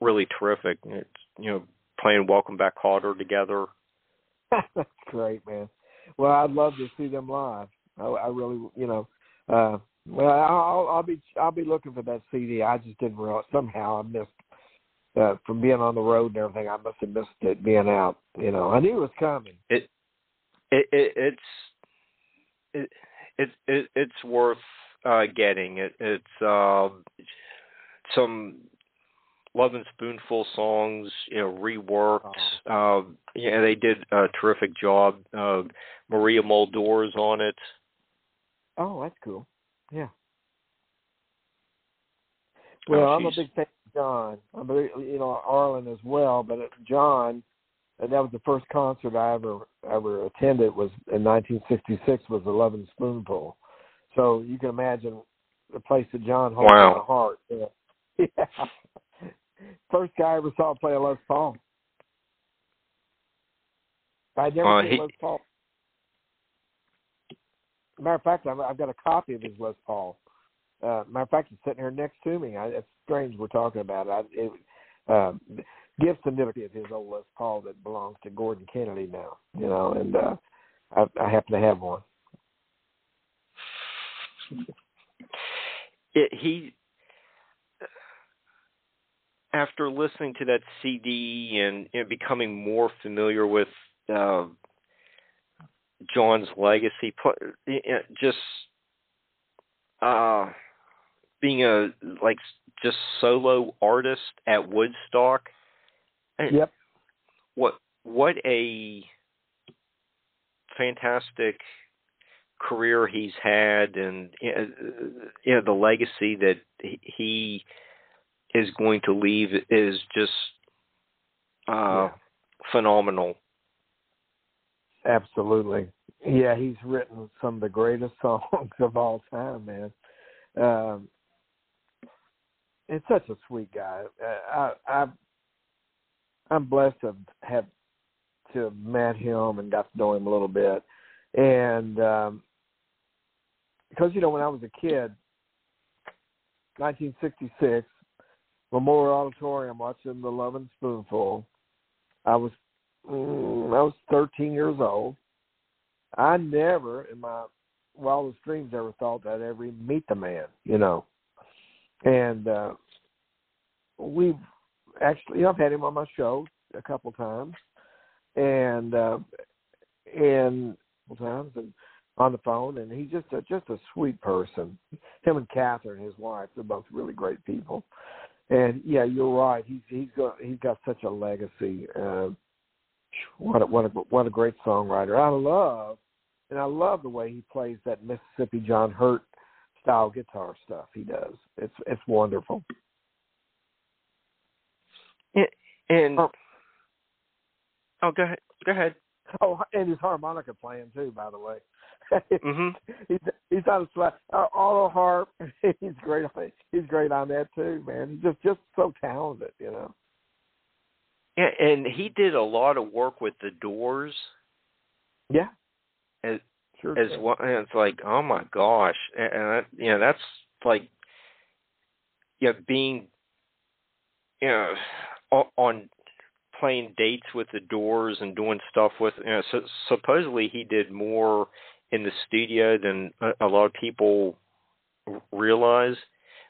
really terrific. It's you know playing "Welcome Back, Kotter" together. that's great, man. Well, I'd love to see them live. I, I really, you know, uh, well, I'll, I'll be I'll be looking for that CD. I just didn't realize somehow I missed uh, from being on the road and everything. I must have missed it being out. You know, I knew it was coming. It, it, it it's it, it, it it's worth uh getting. It it's um some Lovin' Spoonful songs, you know, reworked. Um yeah, they did a terrific job. Uh, Maria Muldaur's on it. Oh, that's cool. Yeah. Well, I'm a big fan of John. I'm a, you know Arlen as well, but uh, John, and that was the first concert I ever ever attended was in 1966 was the Lovin' Spoonful. So you can imagine the place that John holds Wow. in my heart. Yeah. yeah. First guy I ever saw play a Les Paul. I'd never Uh, seen he- Les Paul. Matter of fact, I've, I've got a copy of his Les Paul. Uh, matter of fact, it's sitting here next to me. I, it's strange we're talking about it. I, it uh, certificate of his old Les Paul that belongs to Gordon Kennedy now. You know, and uh, I, I happen to have one. it, he after listening to that CD and you know, becoming more familiar with uh, John's legacy, put, you know, just uh, being a like just solo artist at Woodstock. Yep. What what a fantastic career he's had and uh, you know the legacy that he- is going to leave is just uh Yeah. phenomenal Absolutely. Yeah, he's written some of the greatest songs of all time, man. Um, and such a sweet guy. Uh, I, I, I'm blessed to have to have met him and got to know him a little bit, and um, because you know when I was a kid, 1966, Memorial Auditorium, watching The Lovin' Spoonful. I was mm, I was 13 years old. I never, in my wildest dreams, ever thought that I'd ever meet the man, you know. And uh, we've actually, you know, I've had him on my show a couple times, and uh, and times and on the phone, and he's just a just a sweet person. Him and Catherine, his wife, they're both really great people. And yeah, you're right. He's he's got he's got such a legacy. Uh, what a, what a what a great songwriter. I love and I love the way he plays that Mississippi John Hurt style guitar stuff. He does. It's it's wonderful. and Oh. oh go ahead go ahead Oh, and his harmonica playing too, by the way. Mhm he's he's on a slap uh, auto harp. he's great. on He's great on that too, man. He's just just so talented, you know. yeah and he did a lot of work with the doors Yeah, as sure. as well and it's like oh my gosh and, and that, you know that's like yeah being you know o- on playing dates with the doors and doing stuff with you know so, supposedly he did more in the studio than a, a lot of people realize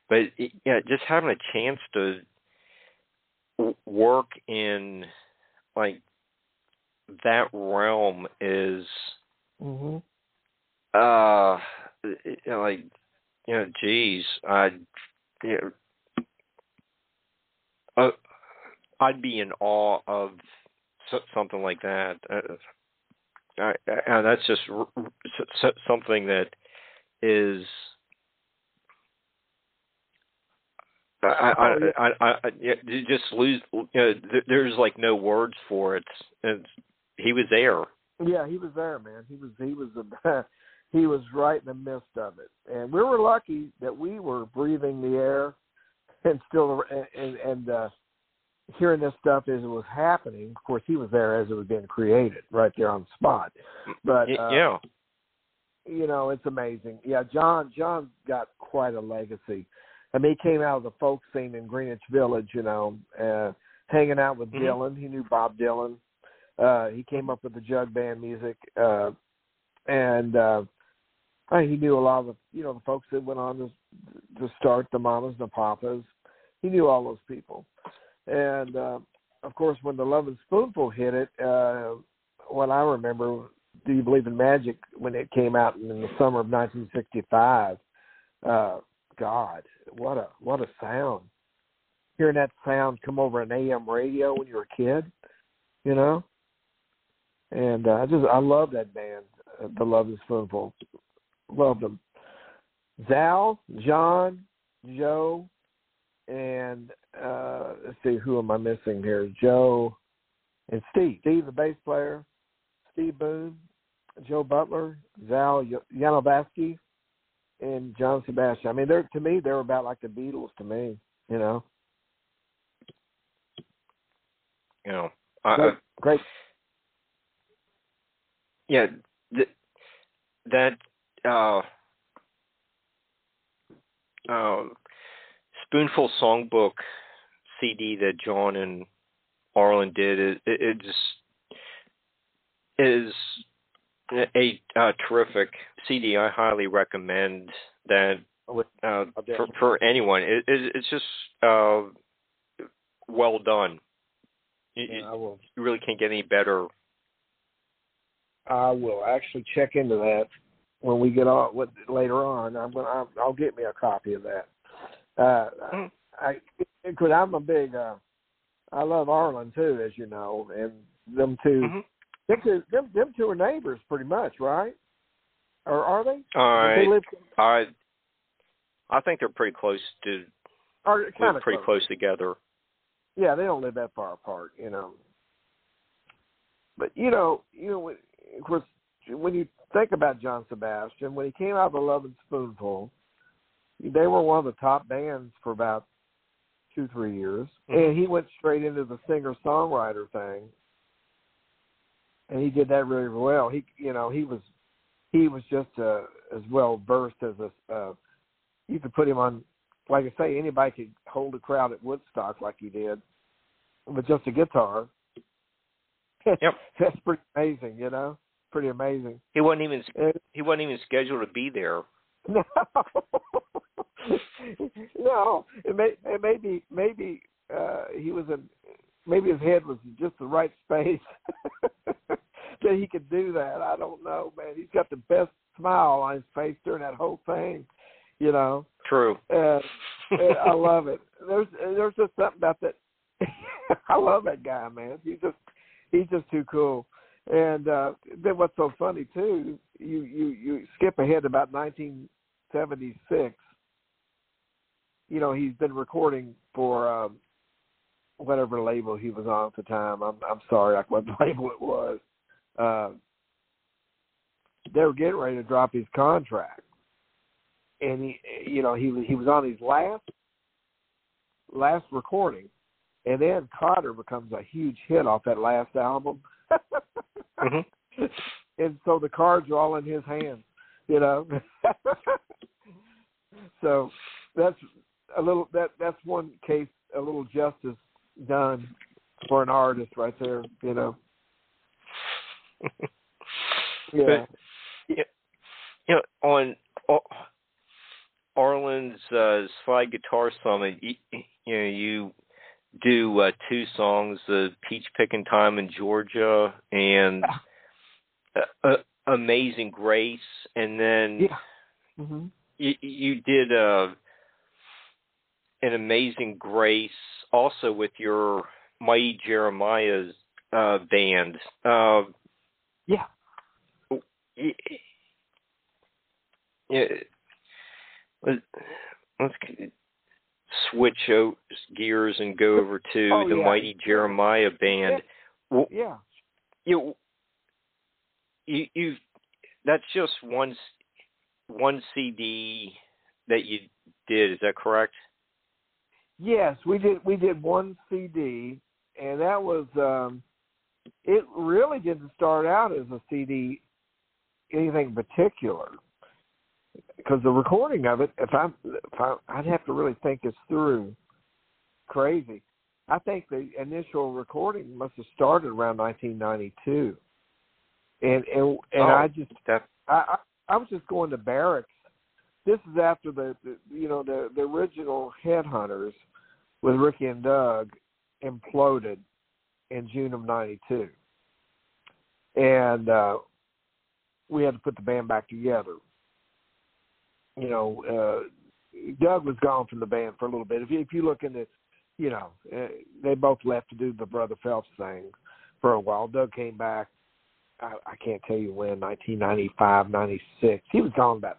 but it, yeah just having a chance to w- work in like that realm is Mhm. uh you know, like you know geez i you know, uh, I'd be in awe of something like that. Uh, and that's just something that is I, I, I, I, I just lose. You know, there's like no words for it. And he was there. Yeah, he was there, man. He was he was a, he was right in the midst of it, and we were lucky that we were breathing the air and still and and uh, hearing this stuff as it was happening. Of course, he was there as it was being created, right there on the spot. But uh, yeah, you know, it's amazing. Yeah, John John got quite a legacy. I mean, he came out of the folk scene in Greenwich Village, you know, uh, hanging out with mm-hmm. Dylan. He knew Bob Dylan. Uh, he came up with the jug band music, uh, and uh, he knew a lot of the, you know, the folks that went on to to start the Mamas and the Papas. He knew all those people, and uh, of course, when the Lovin' Spoonful hit it, uh, what I remember, "Do You Believe in Magic?" when it came out in the summer of 1965. Uh, God, what a what a sound! Hearing that sound come over an AM radio when you were a kid, you know. And uh, I just I love that band, uh, The Lovin' Spoonful. Love them. Zal, John, Joe, and uh let's see who am I missing here? Joe and Steve. Steve, the bass player, Steve Boone, Joe Butler, Zal Yanovsky, and John Sebastian. I mean, they're to me they're about like the Beatles to me. You know. You know, great. great. Yeah, th- that uh, uh, Spoonful Songbook CD that John and Arlen did it, it, it just is a, a terrific CD. I highly recommend that uh, for, for anyone. It, it, it's just uh, well done. You, yeah, I will. you really can't get any better. I will actually check into that when we get on with later on. I'm gonna. I'll, I'll get me a copy of that. Uh, mm. I because I'm a big. Uh, I love Arlen too, as you know, and them 2 mm-hmm. Them two, them, them two are neighbors, pretty much, right? Or are they? All right. They live... I I think they're pretty close to. Are kind of pretty close. close together. Yeah, they don't live that far apart, you know. But you know, you know, of course, when you think about John Sebastian, when he came out of the Lovin' Spoonful, they were one of the top bands for about two, three years, mm-hmm. and he went straight into the singer songwriter thing and he did that really well. He, you know, he was he was just uh, as well versed as a. Uh, you could put him on, like I say, anybody could hold a crowd at Woodstock like he did, with just a guitar. Yep, that's pretty amazing. You know, pretty amazing. He wasn't even he wasn't even scheduled to be there. No, no. It may it maybe maybe uh, he was in maybe his head was just the right space that he could do that. I don't know, man. He's got the best smile on his face during that whole thing. You know. True. And, and I love it. There's there's just something about that. I love that guy, man. He's just he's just too cool. And uh then what's so funny too, you you you skip ahead about 1976. You know, he's been recording for um whatever label he was on at the time. I'm I'm sorry, like what label it was. Uh, they were getting ready to drop his contract, and he, you know, he was he was on his last last recording, and then Kotter becomes a huge hit off that last album. mm-hmm. And so the cards are all in his hands, you know. so that's a little that that's one case a little justice done for an artist right there, you know. yeah. But, you know, on Arlen's uh, slide guitar summit, you, you know, you do uh, two songs, the Peach Picking Time in Georgia and uh, uh, Amazing Grace, and then yeah. mm-hmm. you, you did uh, an amazing grace also with your mighty Jeremiah's uh, band. Uh, yeah. Yeah. Let's switch out gears and go over to oh, the yeah. mighty Jeremiah band. Well, yeah. You, you, you, that's just one, one CD that you did. Is that correct? Yes, we did. We did one CD, and that was. um It really didn't start out as a CD, anything particular, because the recording of it. If I'm, if I, I'd have to really think this through. Crazy. I think the initial recording must have started around 1992, and and and oh, I just that I, I I was just going to barracks. This is after the, the you know the the original Headhunters with Ricky and Doug imploded in June of '92, and uh, we had to put the band back together. You know, uh, Doug was gone from the band for a little bit. If you, if you look into you know, uh, they both left to do the Brother Phelps thing for a while. Doug came back. I, I can't tell you when, 1995, 96. He was gone about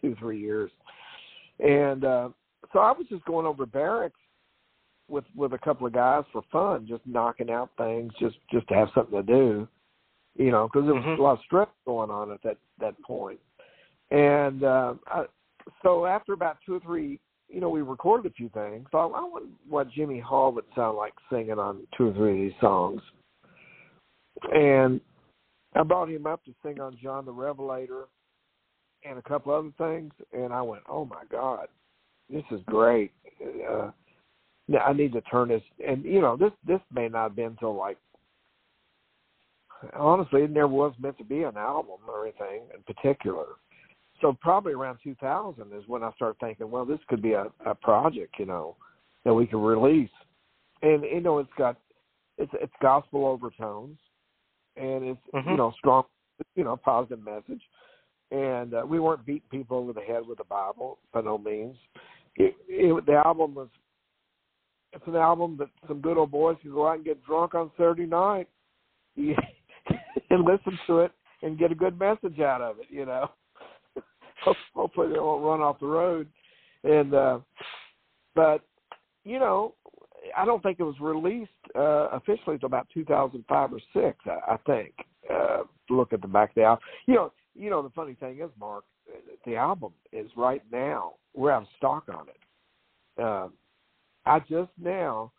two, three years. And uh, so I was just going over barracks with with a couple of guys for fun, just knocking out things, just just to have something to do, you know, because there was Mhm. a lot of stress going on at that that point. And uh, I, so after about two or three you know, we recorded a few things. So I, I wonder what Jimmy Hall would sound like singing on two or three of these songs. And I brought him up to sing on John the Revelator and a couple other things. And I went, oh my God, this is great. Uh, I need to turn this. And, you know, this, this may not have been until like, honestly, it never was meant to be an album or anything in particular so probably around 2000 is when I started thinking, well, this could be a, a project, you know, that we could release. And you know, it's got it's it's gospel overtones, and it's Mhm. you know strong, you know, positive message. And uh, we weren't beating people over the head with the Bible by no means. It, it, the album was it's an album that some good old boys can go out and get drunk on Saturday night and listen to it and get a good message out of it, you know hopefully they won't run off the road. And uh but you know, I don't think it was released uh officially until about 2005 or six. I, I think. Uh, look at the back of the album. You know, you know the funny thing is, Mark, the album is right now. We're out of stock on it. Uh, I just now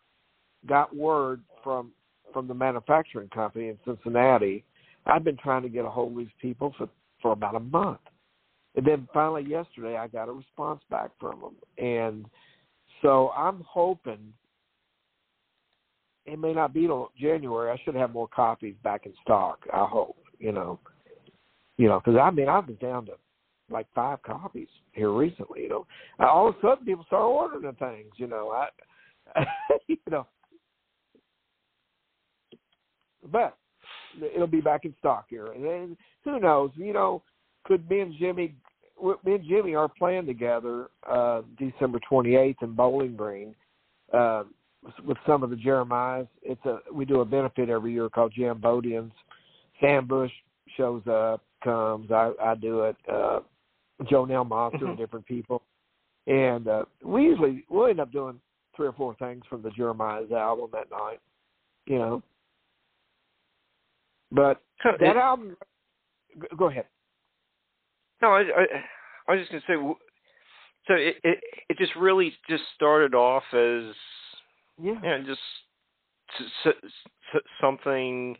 got word from from the manufacturing company in Cincinnati. I've been trying to get a hold of these people for for about a month and then finally yesterday, I got a response back from them, and so I'm hoping it may not be till January. I should have more copies back in stock. I hope, you know, you know, because I mean I was down to like five copies here recently. You know, all of a sudden people start ordering the things. You know, I, you know, but it'll be back in stock here, and then who knows? You know, could me and Jimmy, me and Jimmy are playing together uh, December 28th in Bowling Green uh, with some of the Jeremiahs. It's a we do a benefit every year called Jambodians. Sam Bush shows up, comes. I I do it. Uh, Joe Nell Monster and different people, and uh, we usually we'll end up doing three or four things from the Jeremiah's album that night. You know, but that album. Go ahead. No, I, I, I was just gonna say. w- So it, it it just really just started off as Yeah. you know just s- s- s- something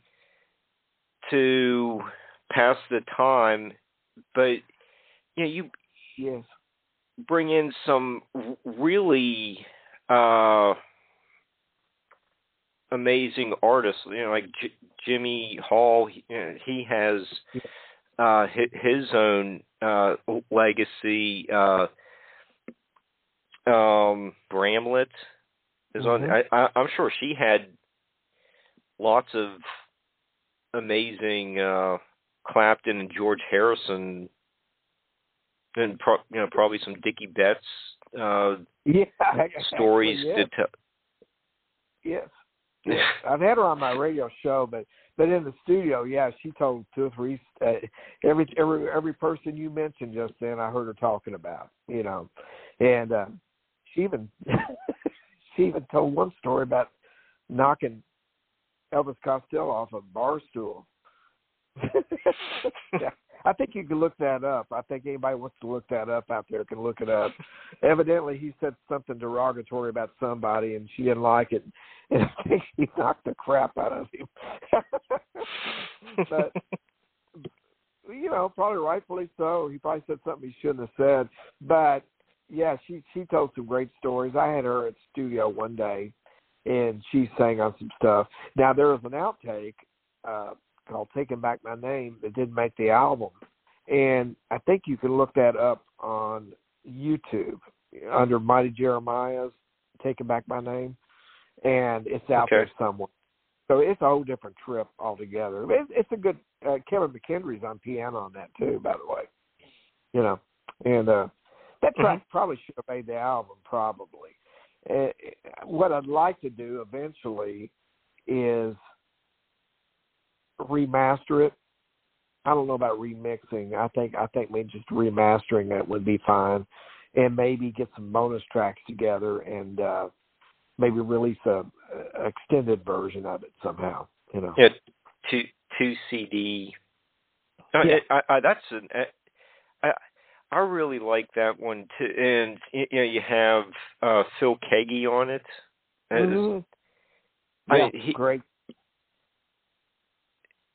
to pass the time, but you know you Yes. bring in some really uh amazing artists you know like J- Jimmy Hall he, you know, he has uh hi- his own uh legacy uh um Bramlett is on Mhm. I, I I'm sure she had lots of amazing uh Clapton and George Harrison and pro, you know probably some Dickey Betts uh, yeah, stories yes. to tell. Yes. yes. I've had her on my radio show, but but in the studio, yeah, she told two or three. Uh, every every every person you mentioned just then, I heard her talking about. You know, and uh, she even she even told one story about knocking Elvis Costello off a bar stool. yeah. I think you can look that up. I think anybody wants to look that up out there can look it up. Evidently, he said something derogatory about somebody, and she didn't like it, and I think she knocked the crap out of him. but you know, probably rightfully so. He probably said something he shouldn't have said. But yeah, she she told some great stories. I had her at studio one day, and she sang on some stuff. Now there was an outtake. Uh, called "Taking Back My Name" that didn't make the album, and I think you can look that up on YouTube under Mighty Jeremiah's "Taking Back My Name," and it's out Okay. there somewhere. So it's a whole different trip altogether. It's, it's a good. Uh, Kevin McKendree's on piano on that too, by the way. You know, and uh, that track probably should have made the album. Probably. Uh, what I'd like to do eventually is remaster it. I don't know about remixing. I think I think maybe just remastering it would be fine, and maybe get some bonus tracks together and uh, maybe release a, a extended version of it somehow. You know. Yeah, two two CD. Uh, Yeah. it- I, I, that's an. I I really like that one too, and you know you have uh Phil Keaggy on it. Mhm. I- Yeah, he- great.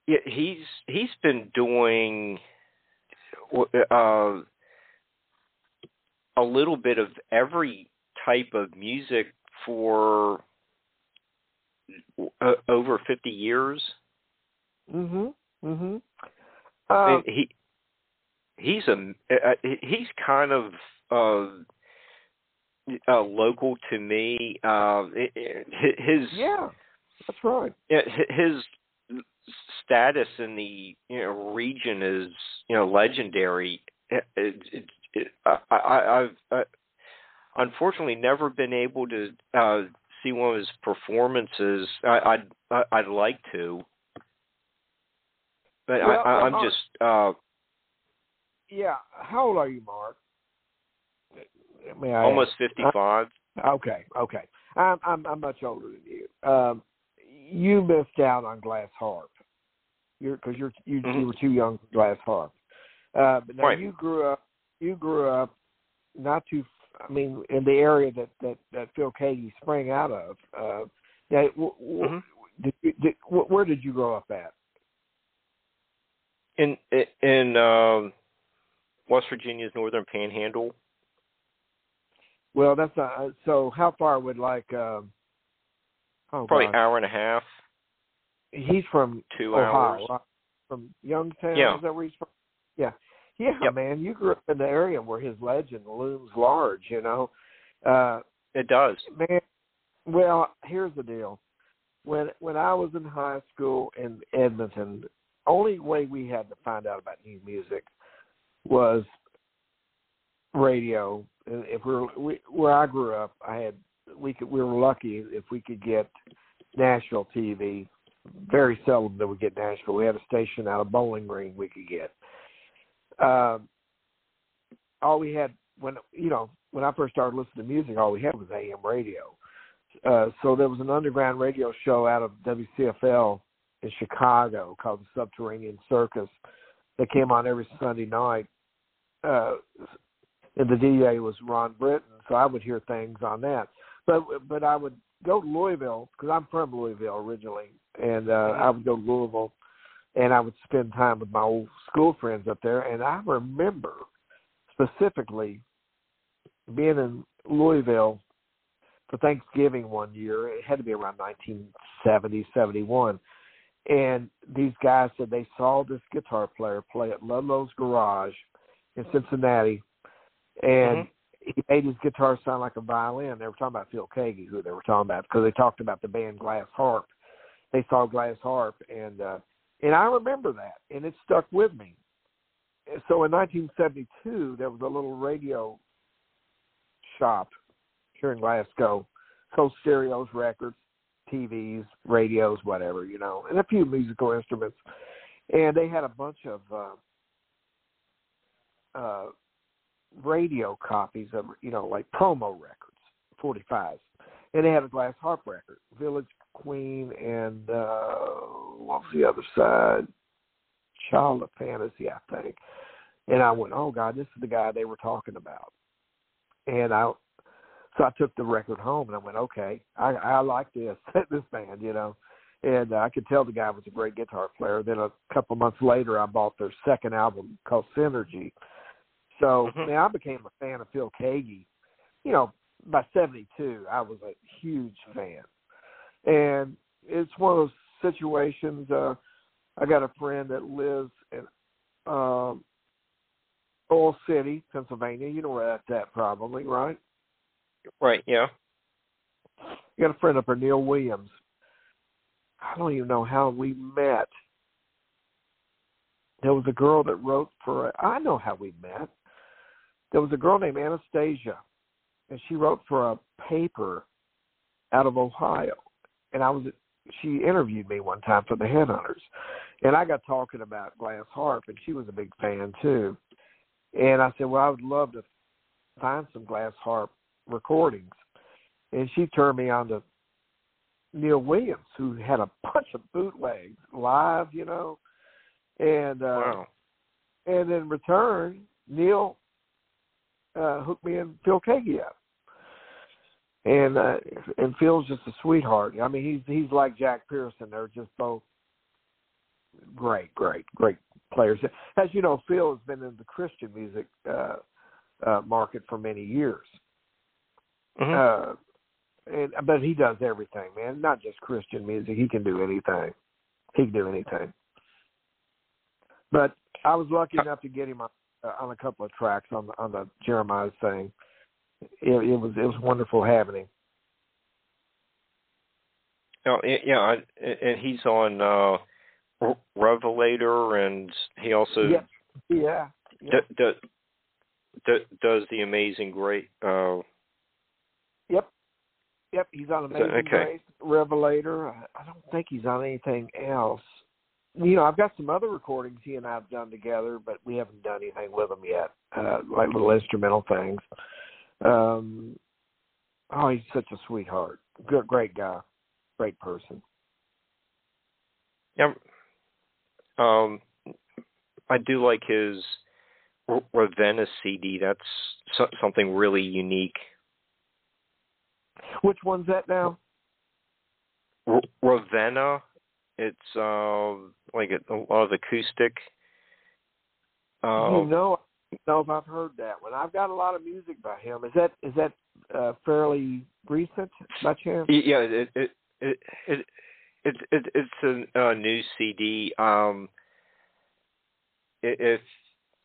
Yeah, he's he's been doing uh, a little bit of every type of music for uh, over fifty years. Mhm. Mhm. Uh, he he's a uh, he's kind of uh, uh, local to me. Uh, his yeah, that's right. yeah, his status in the you know region is you know legendary. It, it, it, I, I, I've uh, unfortunately never been able to uh, see one of his performances. I, I'd I- I'd like to, but Well, I, I, I'm uh, just uh, Yeah. How old are you, Mark? I almost fifty five. Okay, okay. I'm I'm I'm much older than you. Um, you missed out on Glass Harp. You're because you're you Mhm. you were too young for Glass Harp. Uh, but now Right. you grew up. You grew up not too. I mean, in the area that that that Phil Keaggy sprang out of. Uh, now, w- w- Mhm. did did, where did you grow up at? in in um, West Virginia's Northern Panhandle. Well, that's not. uh, So, how far would like? Um, oh, Probably gosh. hour and a half, He's from two Ohio, hours. from Youngstown. Yeah. Is that where he's from? Yeah, yeah, Yep. man. You grew up in the area where his legend looms large. You know, uh, It does. man. Well, here's the deal. When when I was in high school in Edmonton, only way we had to find out about new music was radio. And If we're we, where I grew up, I had we could we were lucky if we could get Nashville TV. Very seldom did we get Nashville. We had a station out of Bowling Green we could get. Um, all we had when you know when I first started listening to music, all we had was AM radio. Uh, so there was an underground radio show out of WCFL in Chicago called the Subterranean Circus that came on every Sunday night. Uh, and the DJ was Ron Britain, so I would hear things on that. But but I would go to Louisville because I'm from Louisville originally, and uh, I would go to Louisville, and I would spend time with my old school friends up there. And I remember specifically being in Louisville for Thanksgiving one year. It had to be around 1970, 71. And these guys said they saw this guitar player play at Ludlow's Garage in Cincinnati, and he made his guitar sound like a violin. They were talking about Phil Keaggy, who they were talking about, because they talked about the band Glass Harp. They saw Glass Harp, and uh, and I remember that, and it stuck with me. So in 1972, there was a little radio shop here in Glasgow. Sold stereos, records, TVs, radios, whatever, you know, and a few musical instruments. And they had a bunch of uh, uh, radio copies of, you know, like promo records, 45s. And they had a glass harp record, Village Queen, and uh, what was the other side? Child of Fantasy, I think. And I went, oh God, this is the guy they were talking about. And I, so I took the record home and I went, okay, I, I like this this band, you know. And uh, I could tell the guy was a great guitar player. Then a couple months later, I bought their second album called Synergy. So Mhm. man, I became a fan of Phil Keaggy. You know, by '72, I was a huge fan, and it's one of those situations. Uh, I got a friend that lives in um, Oil City, Pennsylvania. You know where that's at, probably, right? Right. Yeah. I got a friend up there, Neil Williams. I don't even know how we met. There was a girl that wrote for. I know how we met. There was a girl named Anastasia, and she wrote for a paper out of Ohio. And I was. She interviewed me one time for the Headhunters, and I got talking about Glass Harp, and she was a big fan too. And I said, well, I would love to find some Glass Harp recordings. And she turned me on to Neil Williams, who had a bunch of bootlegs live, you know. And uh Wow. and in return, Neil uh hooked me and Phil Keaggy up. And uh and Phil's just a sweetheart. I mean he's he's like Jack Pearson. They're just both great, great, great players. As you know, Phil has been in the Christian music uh uh market for many years. Mhm. Uh, and but he does everything, man. Not just Christian music. He can do anything. He can do anything. But I was lucky enough to get him on, uh, on a couple of tracks on the, on the Jeremiah thing. It, it was it was wonderful having him. Y- yeah, I- and he's on uh Re- Revelator, and he also Yeah, yeah. yeah. d- d- d- does the Amazing Great. Uh, Yep. Yep, he's on Amazing okay. Grace, Revelator. I, I don't think he's on anything else. You know, I've got some other recordings he and I have done together, but we haven't done anything with them yet, uh, like little instrumental things. Um, oh, he's such a sweetheart. Good, great guy, great person. yeah, um, I do like his R- Ravenna CD. That's so- something really unique. Which one's that now? R- Ravenna. It's uh, like a, a lot of acoustic. Uh, you know, I don't know if I've heard that one. I've got a lot of music by him. Is that is that uh, fairly recent by chance? Yeah, it it it it, it, it it's a, a new CD. Um, if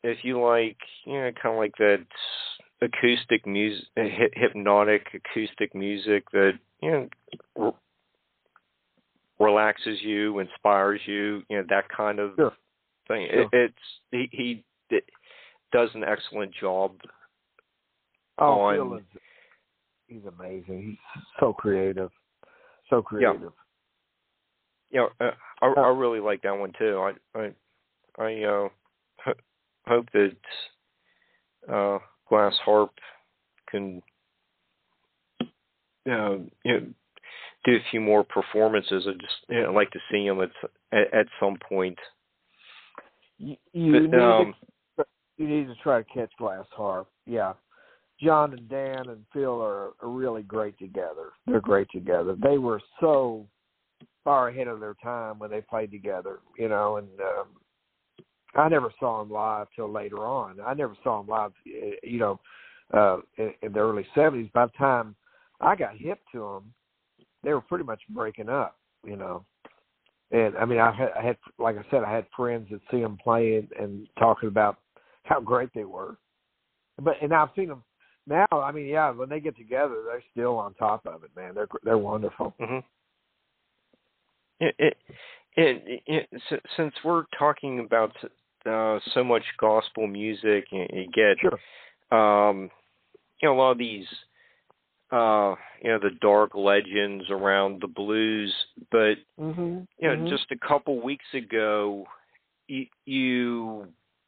if you like, you know, kind of like that acoustic music, hypnotic acoustic music that you know relaxes you, inspires you, you know, that kind of Sure. thing. Sure. It, it's he he d- does an excellent job. Oh, on- Phil is he's amazing. He's so creative, so creative. you know, uh, I I really like that one too. I I I uh ho- hope that uh Glass Harp can uh, you know do a few more performances. I just you know, like to see him at at, at some point. You, you But, need um, to, you need to try to catch Glass Harp. Yeah, John and Dan and Phil are, are really great together. They're great together. They were so far ahead of their time when they played together. You know, and um, I never saw them live till later on. I never saw them live. eh, You know, uh, in, in the early '70s. By the time I got hip to them, they were pretty much breaking up. You know. And I mean, I had, I had, like I said, I had friends that see them play and, talking about how great they were. But and I've seen them now. I mean, yeah, when they get together, they're still on top of it, man. They're they're wonderful. hmm It, it, it, it, since we're talking about uh, so much gospel music, you, you get Sure. um, you know a lot of these uh, you know, the dark legends around the blues. But Mm-hmm. you know, just a couple weeks ago, you, you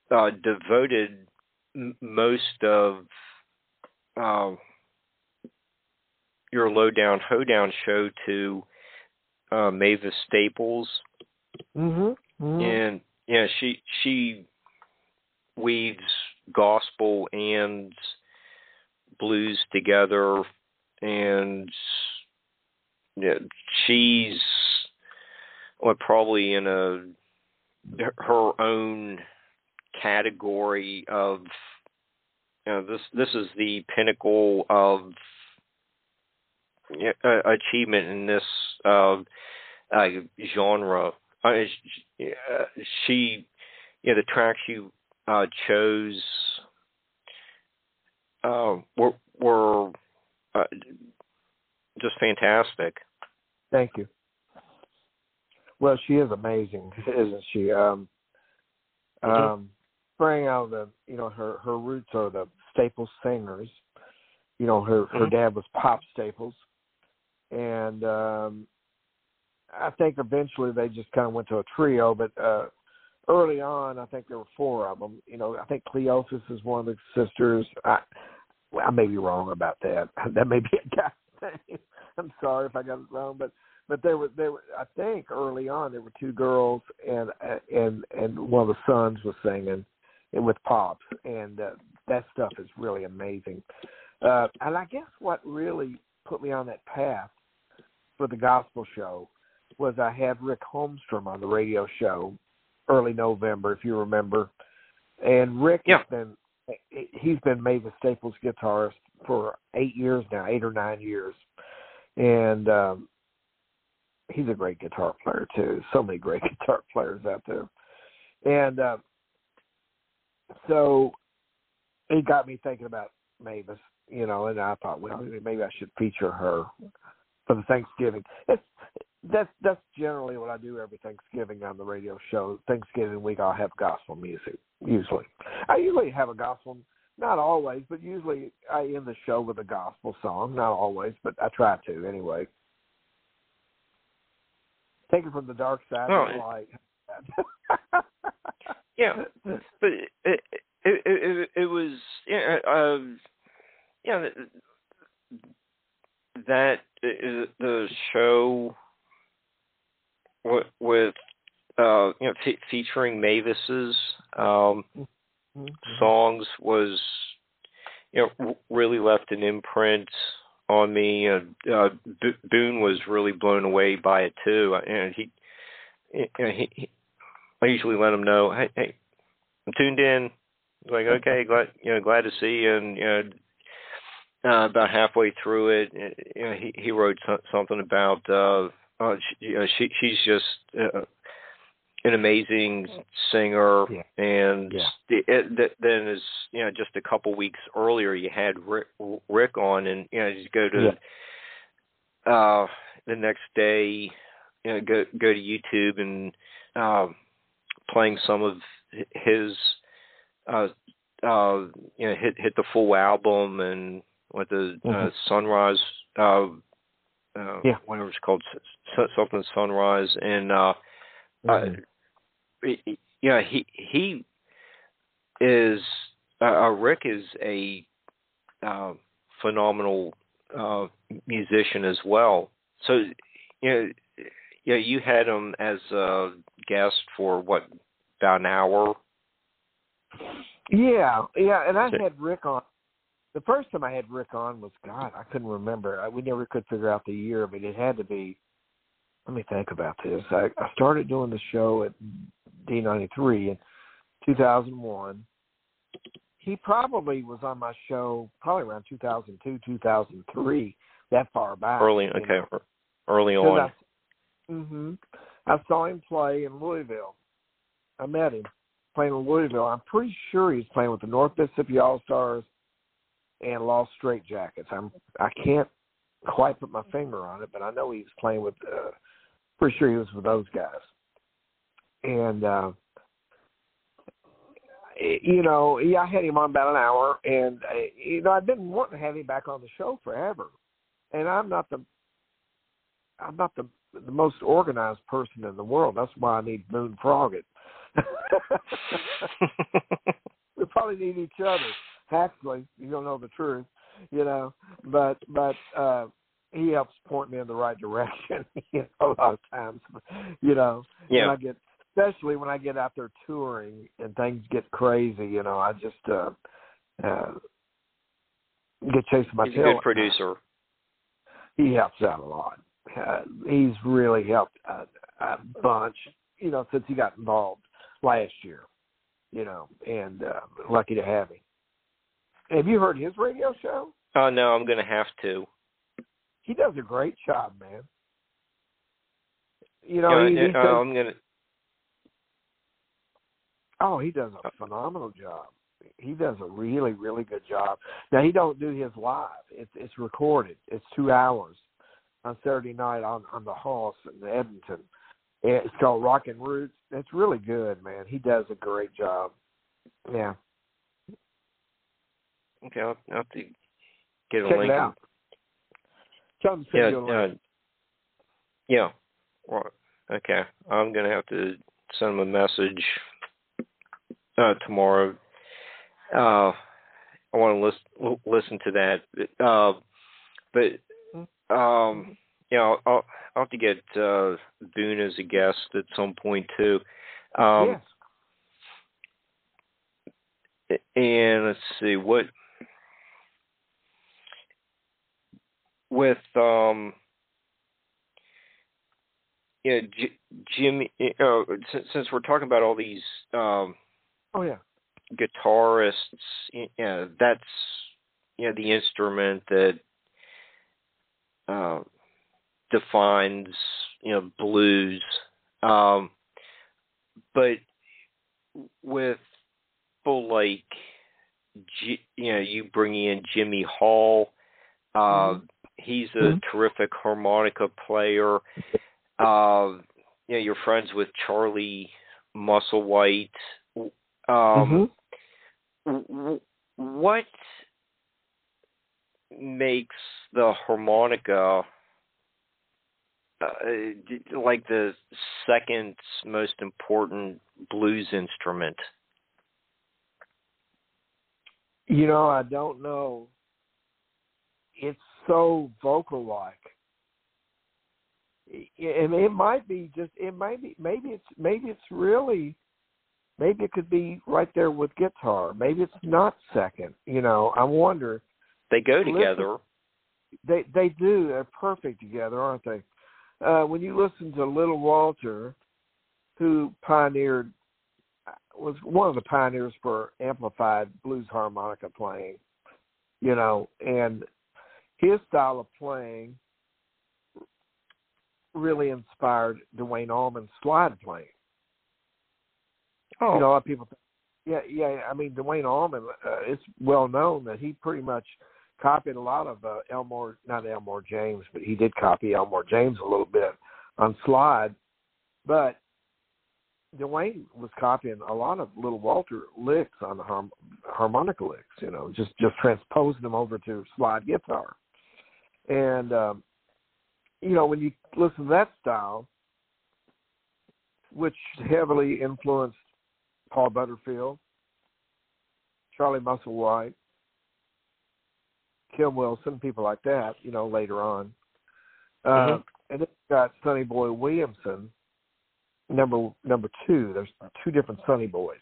uh, devoted m- most of uh, your lowdown hoedown show to uh, Mavis Staples, Mm-hmm. mm-hmm. and yeah, she she weaves gospel and blues together, and yeah, she's well, probably in a her own category of you know, this this is the pinnacle of uh, achievement in this uh, uh, genre. Uh, she, yeah, the tracks you uh, chose uh, were were uh, just fantastic. Thank you. Well, she is amazing, isn't she? Um, Mhm. um, bring out the, you know, her her roots are the Staples singers. You know, her her Mhm. dad was Pop Staples, and um, I think eventually they just kind of went to a trio. But uh, early on, I think there were four of them. You know, I think Cleophas is one of the sisters. I, well, I may be wrong about that. That may be a guy's name. I'm sorry if I got it wrong, but but there were there were I think early on there were two girls and and and one of the sons was singing with pops and uh, that stuff is really amazing. Uh and I guess what really put me on that path for the gospel show was I had Rick Holmstrom on the radio show early November if you remember. And Rick Yeah. has been he's been Mavis Staples guitarist for eight years now, eight or nine years. And um he's a great guitar player too. So many great guitar players out there. And uh, so it got me thinking about Mavis, you know, and I thought, well, maybe I should feature her for the Thanksgiving. It's that's that's generally what I do every Thanksgiving on the radio show. Thanksgiving week I'll have gospel music. Usually. I usually have a gospel not always, but usually I end the show with a gospel song. Not always, but I try to anyway. Take it from the dark side Oh, of the light. Yeah, but it it it, it, it was yeah um yeah that uh, the show with, with uh you know fe- featuring Mavis's um Mhm. songs was you know w- really left an imprint on me and uh Bo- Boone was really blown away by it too and he you know, he, he I usually let him know hey hey I'm tuned in like okay glad you know glad to see you and you know uh, about halfway through it you know he he wrote so, something about uh uh she, you know, she she's just uh, an amazing singer Yeah. and Yeah. the, it, th- then is you know just a couple weeks earlier you had Rick, Rick on and you know you go to uh the next day you know go go to YouTube and um playing some of his uh uh you know hit hit the full album and with the uh, Mhm. sunrise uh uh Yeah. whatever it's called something sunrise and uh Mhm. uh, yeah, he he is uh, uh, Rick is a uh, phenomenal uh, musician as well. So you know, yeah, you had him as a guest for what about an hour? Yeah, yeah, and I had Rick on. The first time I had Rick on was God, I couldn't remember. I, we never could figure out the year, but it had to be. Let me think about this. I, I started doing the show at D ninety three in two thousand one. He probably was on my show probably around two thousand two, two thousand three, that far back. Early, okay, know. early on. I, hmm I saw him play in Louisville. I met him playing in Louisville. I'm pretty sure he's playing with the North Mississippi All Stars and Lost Straight Jackets. I'm I can't quite put my finger on it, but I know he was playing with. Uh, pretty sure he was with those guys. And uh, you know, yeah, I had him on about an hour, and uh, you know, I've been wanting to have him back on the show forever. and I'm not the I'm not the the most organized person in the world. That's why I need Boone Frogget. we probably need each other. Actually, you don't know the truth, you know. But but uh he helps point me in the right direction, you know, a lot of times. You know. Yeah. When I get especially when I get out there touring and things get crazy, you know, I just uh uh get chasing my He's a tail. good producer. He helps out a lot. Uh, he's really helped a, a bunch, you know, since he got involved last year, you know, and uh, lucky to have him. Have you heard his radio show? Oh no, I'm gonna have to. He does a great job, man. You know, he, he uh, does, I'm gonna. oh, he does a phenomenal job. He does a really, really good job. Now he don't do his live. It's it's recorded. It's two hours on Saturday night on on the Hoss in Edmonton. It's called Rockin' Roots. It's really good, man. He does a great job. Yeah, Okay, I'll, I'll have to get a check link. it out. Tell Yeah, uh, yeah. Well, okay, I'm gonna have to send him a message uh, tomorrow. Uh, I want to listen listen to that. Uh, but um, you know, I'll, I'll have to get uh, Boone as a guest at some point too. Um, yes. and let's see what with um yeah J- Jimmy uh, since, since we're talking about all these um Oh yeah. guitarists you know that's you know the instrument that uh defines you know blues um but with people like you know you bringing in Jimmy Hall uh Mhm. He's a Mhm. terrific harmonica player uh you know you're friends with Charlie Musselwhite um Mhm. w- what makes the harmonica uh, d- like the second most important blues instrument? You know, I don't know. It's so vocal like. And it might be just it might be maybe it's maybe it's really maybe it could be right there with guitar. Maybe it's not second. You know, I wonder. They go Listen- together. They they do. They're perfect together, aren't they? Uh when you listen to Little Walter, who pioneered was one of the pioneers for amplified blues harmonica playing, you know, and his style of playing really inspired Duane Allman's slide playing. Oh, You know, a lot of people, think, yeah, yeah. I mean, Duane Allman, uh, it's well known that he pretty much copied a lot of uh, Elmore, not Elmore James, but he did copy Elmore James a little bit on slide. But Duane was copying a lot of Little Walter licks on the harm, harmonica licks, you know, just just transposing them over to slide guitar. And um, you know, when you listen to that style, which heavily influenced Paul Butterfield, Charlie Musselwhite, Kim Wilson, people like that, you know, later on. Uh, Mhm. And then got Sonny Boy Williamson, number number two. There's two different Sonny Boys.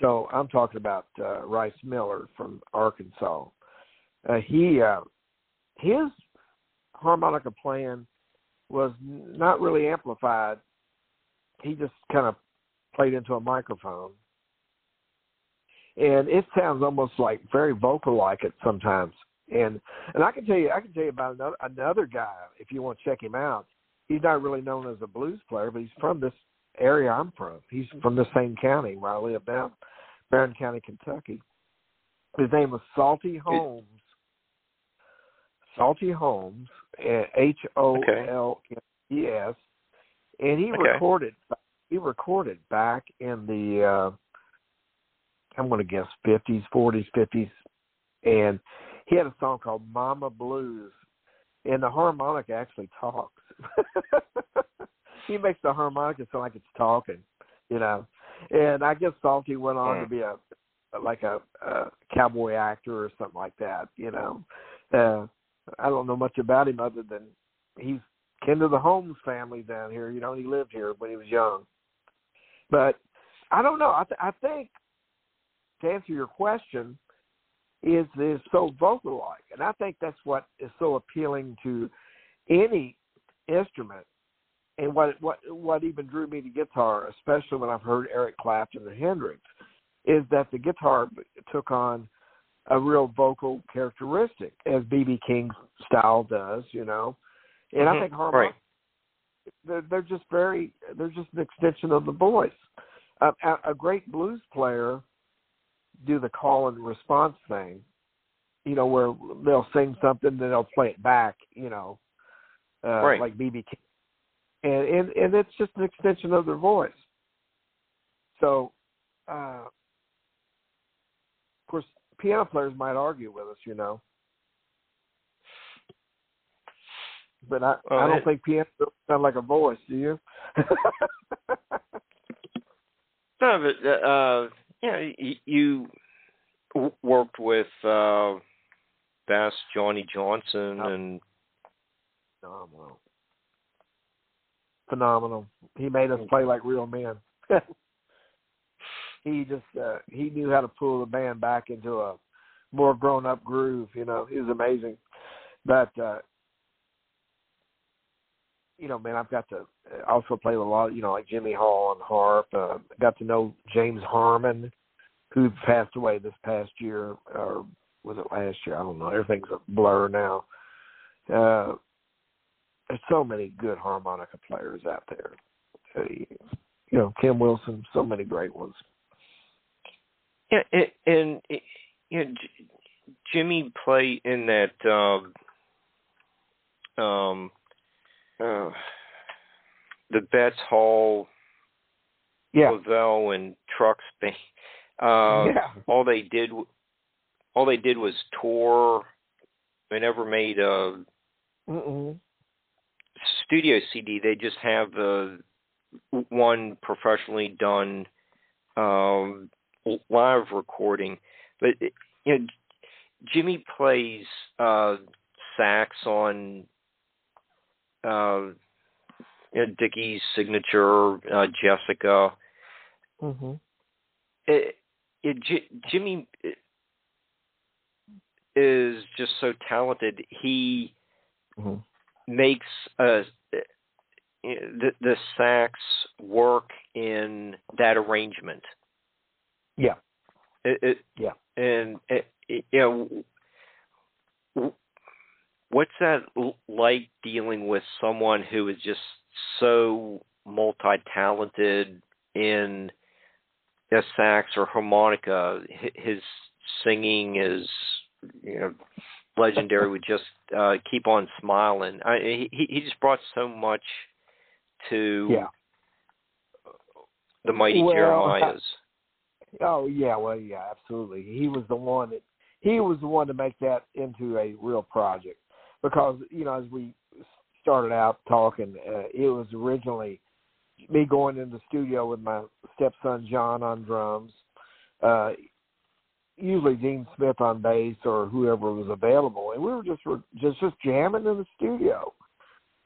So I'm talking about uh, Rice Miller from Arkansas. Uh, he uh, his harmonica playing was not really amplified. He just kind of played into a microphone, and it sounds almost like very vocal like it sometimes. And and I can tell you, I can tell you about another another guy if you want to check him out. He's not really known as a blues player, but he's from this area I'm from. He's from the same county where I live now, Barren County, Kentucky. His name was Salty Holmes. Salty Holmes, H O L E S, and he Okay. recorded. He recorded back in the. uh I'm going to guess 50s, 40s, 50s, and he had a song called Mama Blues, and the harmonica actually talks. he makes the harmonica sound like it's talking, you know. And I guess Salty went on to be a like a, a cowboy actor or something like that, you know. Uh I don't know much about him other than he's kin to the Holmes family down here. You know, he lived here when he was young. But I don't know. I, th- I think to answer your question, is is so vocal like, and I think that's what is so appealing to any instrument, and what what what even drew me to guitar, especially when I've heard Eric Clapton and Hendrix, is that the guitar took on a real vocal characteristic, as BB King's style does, you know, and mm-hmm. I think harmonic. Right. They're, they're just very. They're just an extension of the voice. a, a great blues player do the call and response thing, you know, where they'll sing something, then they'll play it back, you know, uh, right. like BB King, and and and it's just an extension of their voice. So, uh, piano players might argue with us, you know, but I I don't it, think piano sound like a voice. Do you? no, but uh, yeah, you worked with uh, Bass Johnnie Johnson oh. and phenomenal, phenomenal. He made us play like real men. he just uh, he knew how to pull the band back into a more grown up groove. You know, he was amazing. But uh, you know, man, I've got to also play with a lot, you know, like Jimmy Hall on harp. Uh, got to know James Harman, who passed away this past year, or was it last year? I don't know. Everything's a blur now. Uh, there's so many good harmonica players out there. Uh, you know, Kim Wilson, so many great ones. Yeah, and, and you know, Jimmy played in that um, um, uh, the Betts Hall, yeah, Leavell and Trucks band. Uh, yeah. All they did, all they did was tour. They never made a Mm-mm. studio CD. They just have the one professionally done um, live recording. But you know, Jimmy plays uh, sax on uh, you know, Dickey's signature, uh, Jessica. Mm-hmm. It, it, J- Jimmy is just so talented. He mm-hmm. makes uh, the, the sax work in that arrangement. Yeah. It, it, yeah. And it, it, you know, what's that like dealing with someone who is just so multi-talented in a sax or harmonica? His singing is, you know, legendary. We just uh, keep on smiling. I, he he just brought so much to yeah. the mighty well, Jeremiahs. Oh yeah, well yeah, absolutely. He was the one that he was the one to make that into a real project because you know as we started out talking, uh, it was originally me going in the studio with my stepson John on drums, uh, usually Dean Smith on bass or whoever was available, and we were just just just jamming in the studio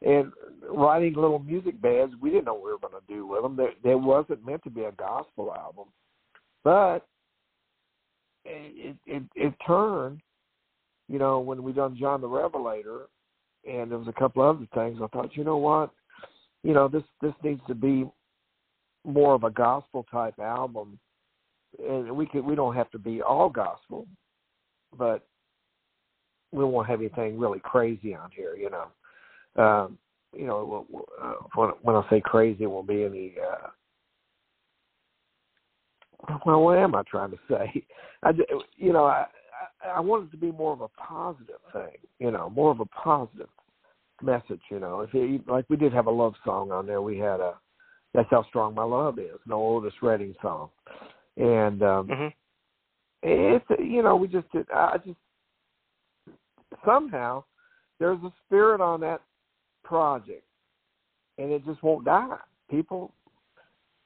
and writing little music beds. We didn't know what we were going to do with them. There, there wasn't meant to be a gospel album, but it it, it turned you know, when we done John the Revelator, and there was a couple other things, I thought, you know what, you know, this this needs to be more of a gospel type album, and we can we don't have to be all gospel, but we won't have anything really crazy on here, you know. Um, you know, uh, when, when I say crazy, it won't be any. Uh, well, what am I trying to say? I, you know, I, I want it to be more of a positive thing, you know, more of a positive message, you know. If it, like we did have a love song on there, we had a "That's How Strong My Love Is," an Otis Redding song, and um mm-hmm. it's you know we just did. I just somehow there's a spirit on that project, and it just won't die. People,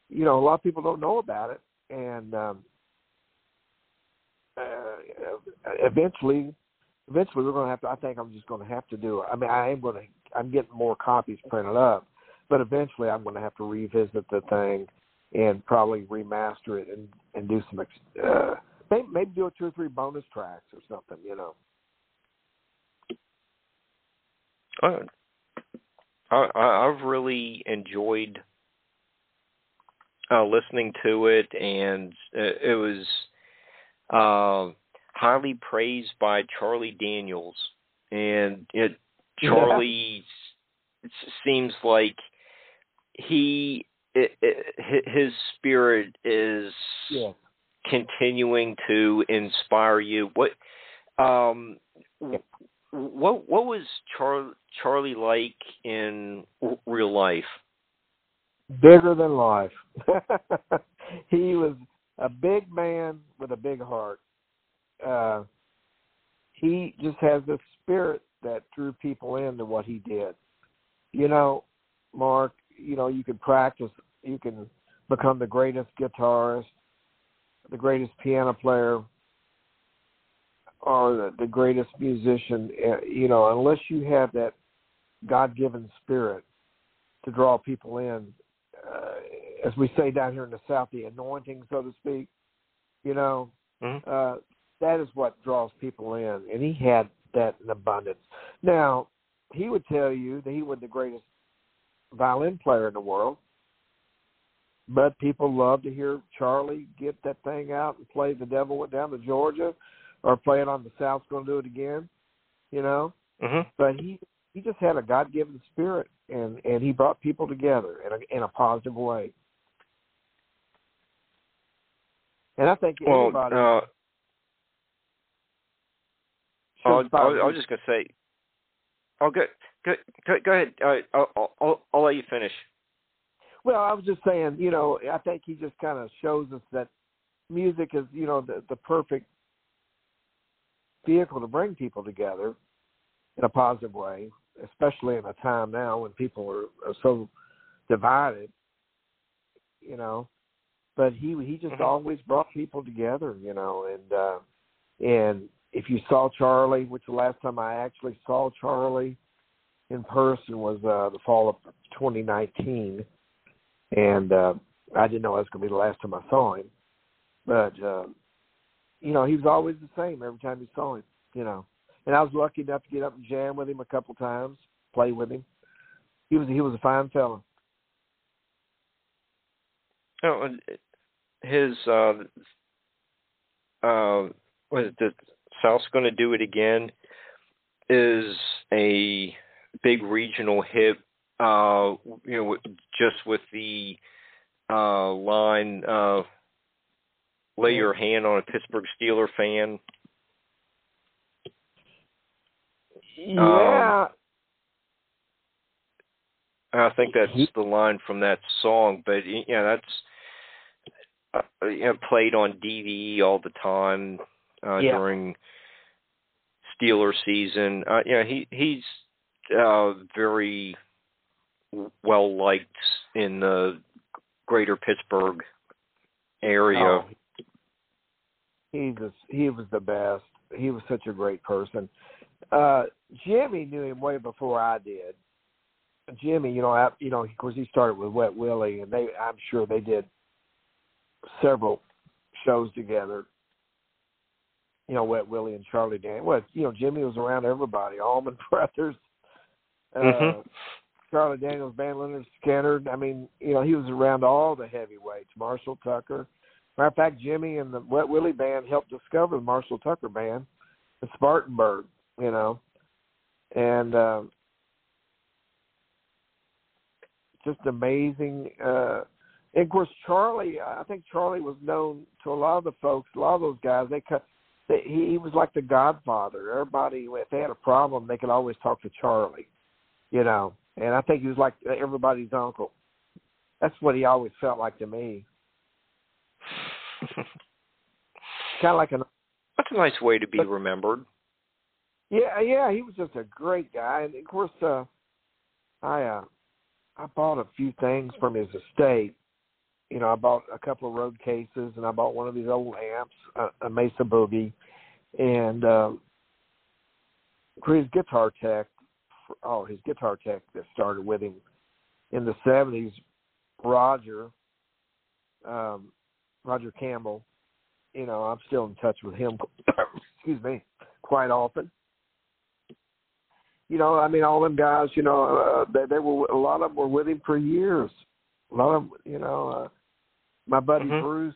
you know, a lot of people don't know about it, and um, uh, eventually, eventually we're going to have to. I think I'm just going to have to do it. I mean, I am going to. I'm getting more copies printed up, but eventually I'm going to have to revisit the thing and probably remaster it and and do some. Uh, maybe, maybe do a two or three bonus tracks or something. You know. Uh, I, I've really enjoyed uh, listening to it, and it, it was uh, highly praised by Charlie Daniels, and it Charlie yeah. seems like he it, it, his spirit is yeah. continuing to inspire you. What um what what was Char- Charlie like in real life? Bigger than life. he was a big man with a big heart. Uh, he just has this spirit that drew people into what he did. You know, Mark, you know, you can practice, you can become the greatest guitarist, the greatest piano player, or the, the greatest musician. Uh, you know, unless you have that God-given spirit to draw people in, uh, as we say down here in the South, the anointing, so to speak. You know, mm-hmm. uh, that is what draws people in, and he had that in abundance. Now, he would tell you that he was the greatest violin player in the world, but people love to hear Charlie get that thing out and play "The Devil Went Down to Georgia," or play it on "The South's Going to Do It Again." You know, mm-hmm. but he he just had a God given spirit, and and he brought people together in a in a positive way. And I think well, everybody. Uh, I, was, just gonna say. Oh, go go go, go ahead. I'll, I'll I'll let you finish. Well, I was just saying, you know, I think he just kind of shows us that music is, you know, the the perfect vehicle to bring people together in a positive way, especially in a time now when people are, are so divided. You know, but he he just mm-hmm. always brought people together, you know, and uh and if you saw Charlie, which the last time I actually saw Charlie in person was uh the fall of 2019 and uh I didn't know that was going to be the last time I saw him. But uh you know, he was always the same every time you saw him, you know. And I was lucky enough to get up and jam with him a couple times, play with him. He was he was a fine fellow. Oh, his uh uh was the South's going to do it again is a big regional hit uh you know just with the uh line uh lay your hand on a Pittsburgh Steeler fan yeah um, I think that's the line from that song but yeah that's uh, you know, played on DVE all the time uh, yeah. during Steeler season. Uh, yeah, he he's uh, very well liked in the greater Pittsburgh area. Oh, he was he was the best. He was such a great person. Uh Jimmy knew him way before I did. Jimmy, you know, I, you know, of course, he started with Wet Willie, and they, I'm sure they did several shows together. You know, Wet Willie and Charlie Dan. Well, you know, Jimmy was around everybody, Allman Brothers, uh, mm-hmm. Charlie Daniels Band, Lynyrd Skynyrd. I mean, you know, he was around all the heavyweights. Marshall Tucker. Matter of fact, Jimmy and the Wet Willie band helped discover the Marshall Tucker band, the Spartanburg. You know, and uh, just amazing. Uh, and of course, Charlie, I think Charlie was known to a lot of the folks, a lot of those guys. They cut. They, he, he was like the Godfather. Everybody, if they had a problem, they could always talk to Charlie. You know, and I think he was like everybody's uncle. That's what he always felt like to me. kind of like an. That's a nice way to be remembered. Yeah, yeah, he was just a great guy, and of course, uh, I uh, I bought a few things from his estate. You know, I bought a couple of road cases, and I bought one of these old amps, a, a Mesa Boogie, and uh, his guitar tech. Oh, his guitar tech that started with him in the seventies, Roger, um, Roger Campbell. You know, I'm still in touch with him. excuse me, quite often you know, I mean, all them guys, you know, uh, they, they were a lot of them were with him for years. A lot of, you know, uh, my buddy Mhm. Bruce,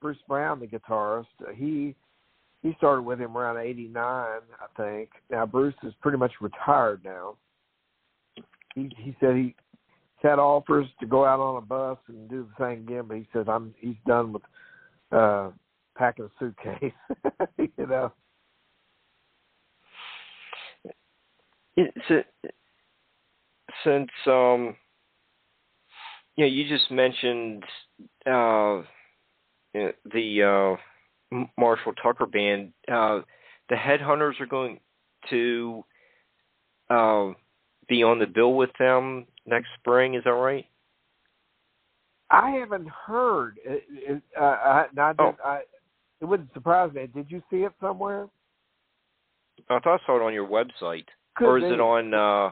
Bruce Brown, the guitarist, uh, he he started with him around '89, I think. Now Bruce is pretty much retired now. He he said he had offers to go out on a bus and do the thing again, but he says I'm he's done with uh packing a suitcase. you know. A, since um, you know, you just mentioned uh, you know, the uh, Marshall Tucker band. Uh, the Headhunters are going to uh, be on the bill with them next spring. Is that right? I haven't heard. It, it, uh, I, Oh. I, it wouldn't surprise me. Did you see it somewhere? I thought I saw it on your website, Could or is be. it on? Uh,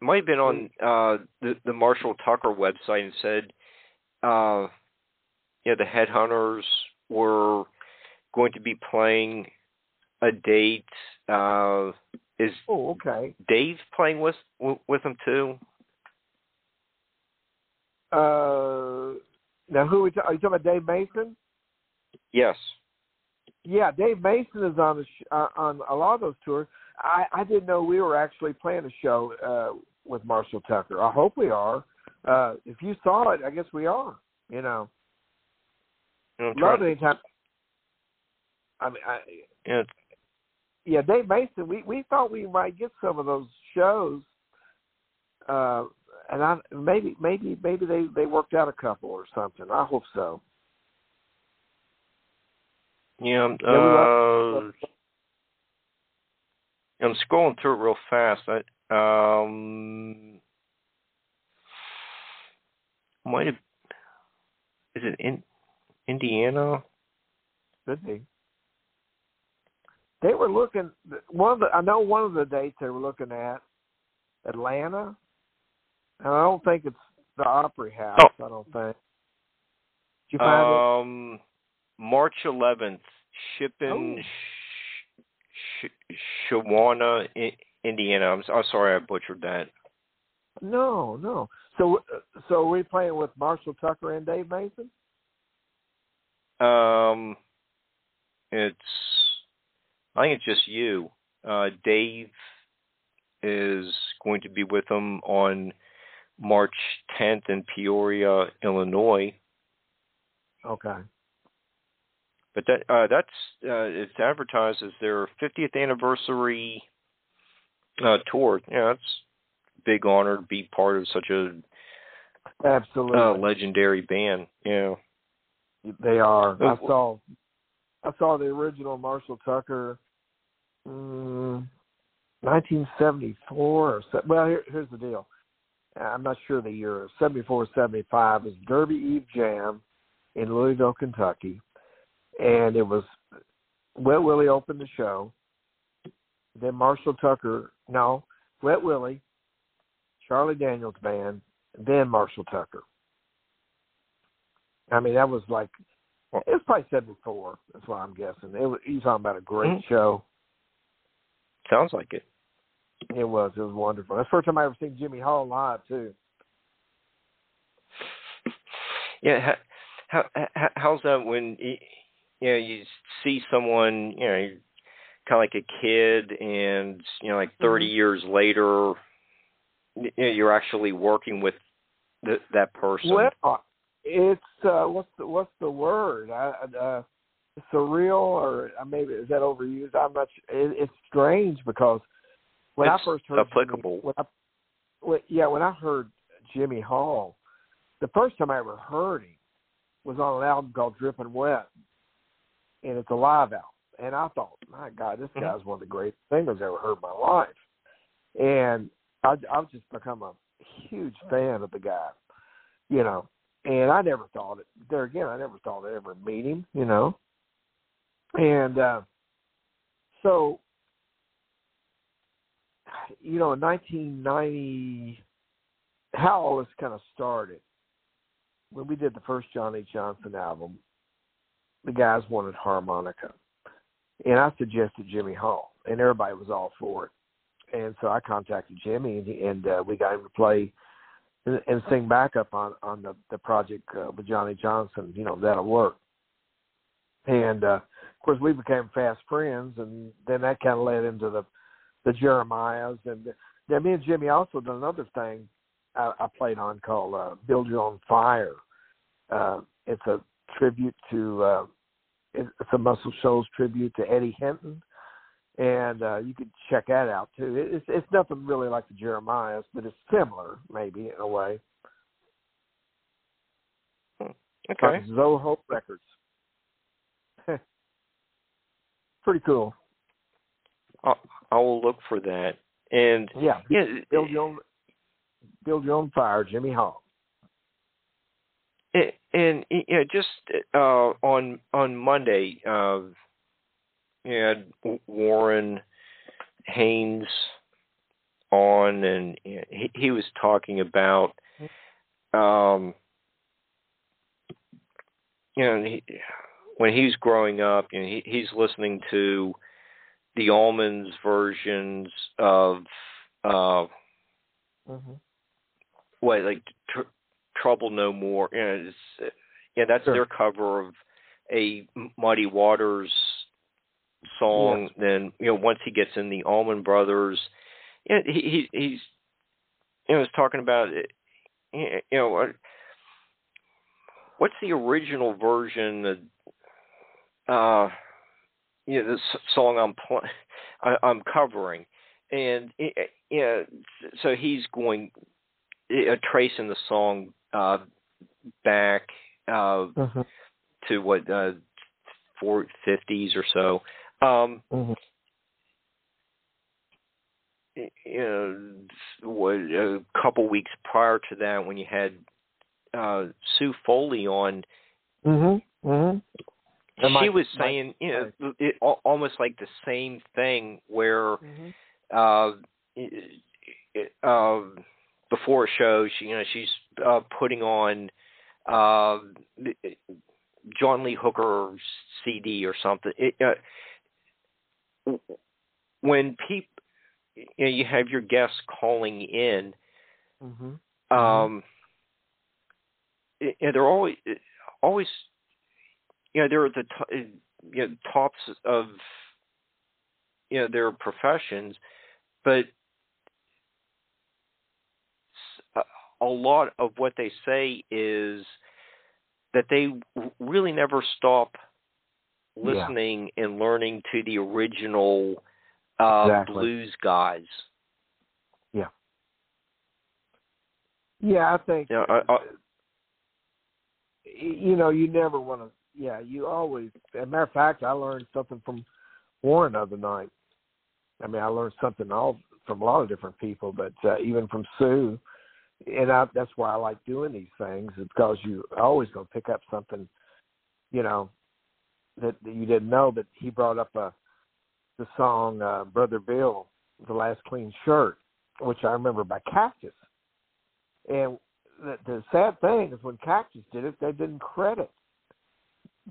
it might have been on uh, the the Marshall Tucker website and said, uh, yeah, the Headhunters were going to be playing a date. Uh, is Oh, okay. Dave playing with with them too? Uh, now, who are, we ta- are you talking about? Dave Mason? Yes. Yeah, Dave Mason is on the sh- uh, on a lot of those tours. I I didn't know we were actually playing a show uh, with Marshall Tucker. I hope we are. Uh, if you saw it, I guess we are. You know, I'm love it anytime. I mean, I, yeah, yeah, Dave Mason. We we thought we might get some of those shows, uh, and I maybe maybe maybe they they worked out a couple or something. I hope so. Yeah. I'm, uh, I'm scrolling through it real fast. I um might have is it in Indiana? Could be. They were looking one of the. I know one of the dates they were looking at Atlanta, and I don't think it's the Opry House. I don't think. Did you find it? March 11th, Shipping Oh. Sh- Sh- Shawana, I- Indiana. I'm, sorry I butchered that. No, no. So, so are we playing with Marshall Tucker and Dave Mason? Um, it's I think it's just you. Uh, Dave is going to be with them on March 10th in Peoria, Illinois. Okay. But that uh, that's uh, it's advertised as their 50th anniversary uh, tour. Yeah, it's a big honor to be part of such a Absolutely. uh, legendary band. Yeah. They are. I Oh. saw, I saw the original Marshall Tucker, mm, 1974 or so. Well, here, here's the deal. I'm not sure the year. 74 75 was Derby Eve Jam in Louisville, Kentucky, and it was Wet Willie opened the show. Then Marshall Tucker, no, Wet Willie, Charlie Daniels band, then Marshall Tucker. I mean, that was like it was probably seventy four. That's what I'm guessing. It was, he's talking about a great Mhm. show. Sounds like it. It was. It was wonderful. That's the first time I ever seen Jimmy Hall live too. Yeah, how, how how's that when you, you know you see someone you know kind of like a kid and you know like 30 Mhm. years later you know, you're actually working with th- that person. Well, it's uh, what's the what's the word? I, uh, surreal or uh, maybe is that overused? I'm not. It, it's strange because when It's I first heard applicable. Jimmy, when I, when, yeah, when I heard Jimmy Hall, the first time I ever heard him was on an album called Drippin' Wet, and it's a live album. and I thought, my God, this Mhm. guy's one of the greatest singers I ever heard in my life. And I, I've just become a huge fan of the guy, you know. And I never thought it. There again, I never thought I'd ever meet him, you know. And uh, so, you know, in 1990, how all this kind of started when we did the first Johnnie Johnson album. The guys wanted harmonica, and I suggested Jimmy Hall, and everybody was all for it. And so I contacted Jimmy, and, he, and uh, we got him to play and, and sing backup on on the the project uh, with Johnnie Johnson. You know that'll work. And uh, of course, we became fast friends, and then that kind of led into the the Jeremiahs. And then me and Jimmy also done another thing I, I played on called uh, "Build Your Own Fire." Uh, it's a tribute to uh, it's a Muscle Shoals tribute to Eddie Hinton, and uh, you could check that out too. It's it's nothing really like the Jeremiahs, but it's similar maybe in a way. Okay. Zoe Hope Records. Pretty cool. I'll, I will look for that. And Yeah, yeah, build your own build your own fire, Jimmy Hall. And, and you know, just uh, on on Monday, uh, you had Warren Haynes on, and you know, he he was talking about, um, you know, he, when he's growing up, you know, he, he's listening to the Allmans versions of uh, Mm-hmm. what like tr- Trouble No More. You know, it's, yeah, that's Sure. their cover of a Muddy Waters song. Then you know, once he gets in the Allman Brothers, you know, he, he he's you know, was talking about it. You know, what- what's the original version? Of, uh, you know, this song I'm pl- I, I'm covering, and eh, you know, so he's going uh, tracing the song uh, back uh, Mm-hmm. to what uh, four fifties or so. Um, Mm-hmm. you know, what a couple weeks prior to that, when you had uh, Sue Foley on, Mm-hmm. Mm-hmm. She Mike- was saying, you know, it, al- almost like the same thing where Mm-hmm. uh, it, it, uh, before a show, she, you know, she's uh, putting on uh, John Lee Hooker CD or something. It, uh, when people, you know, you have your guests calling in, Mm-hmm. um, and they're always, always, you know, they're at the to, you know, tops of, you know, their professions, but s- a lot of what they say is that they really never stop Yeah. listening and learning to the original uh, Exactly. blues guys. Yeah, Yeah, I think. Yeah, I- I- you know, you never want to. Yeah, you always. As a matter of fact, I learned something from Warren the other night. I mean, I learned something all from a lot of different people, but uh, even from Sue. And I, that's why I like doing these things, is because you always gonna pick up something, you know, that, that you didn't know. But he brought up a the song uh, "Brother Bill," the last clean shirt, which I remember by Cactus. And the, the sad thing is when Cactus did it, they didn't credit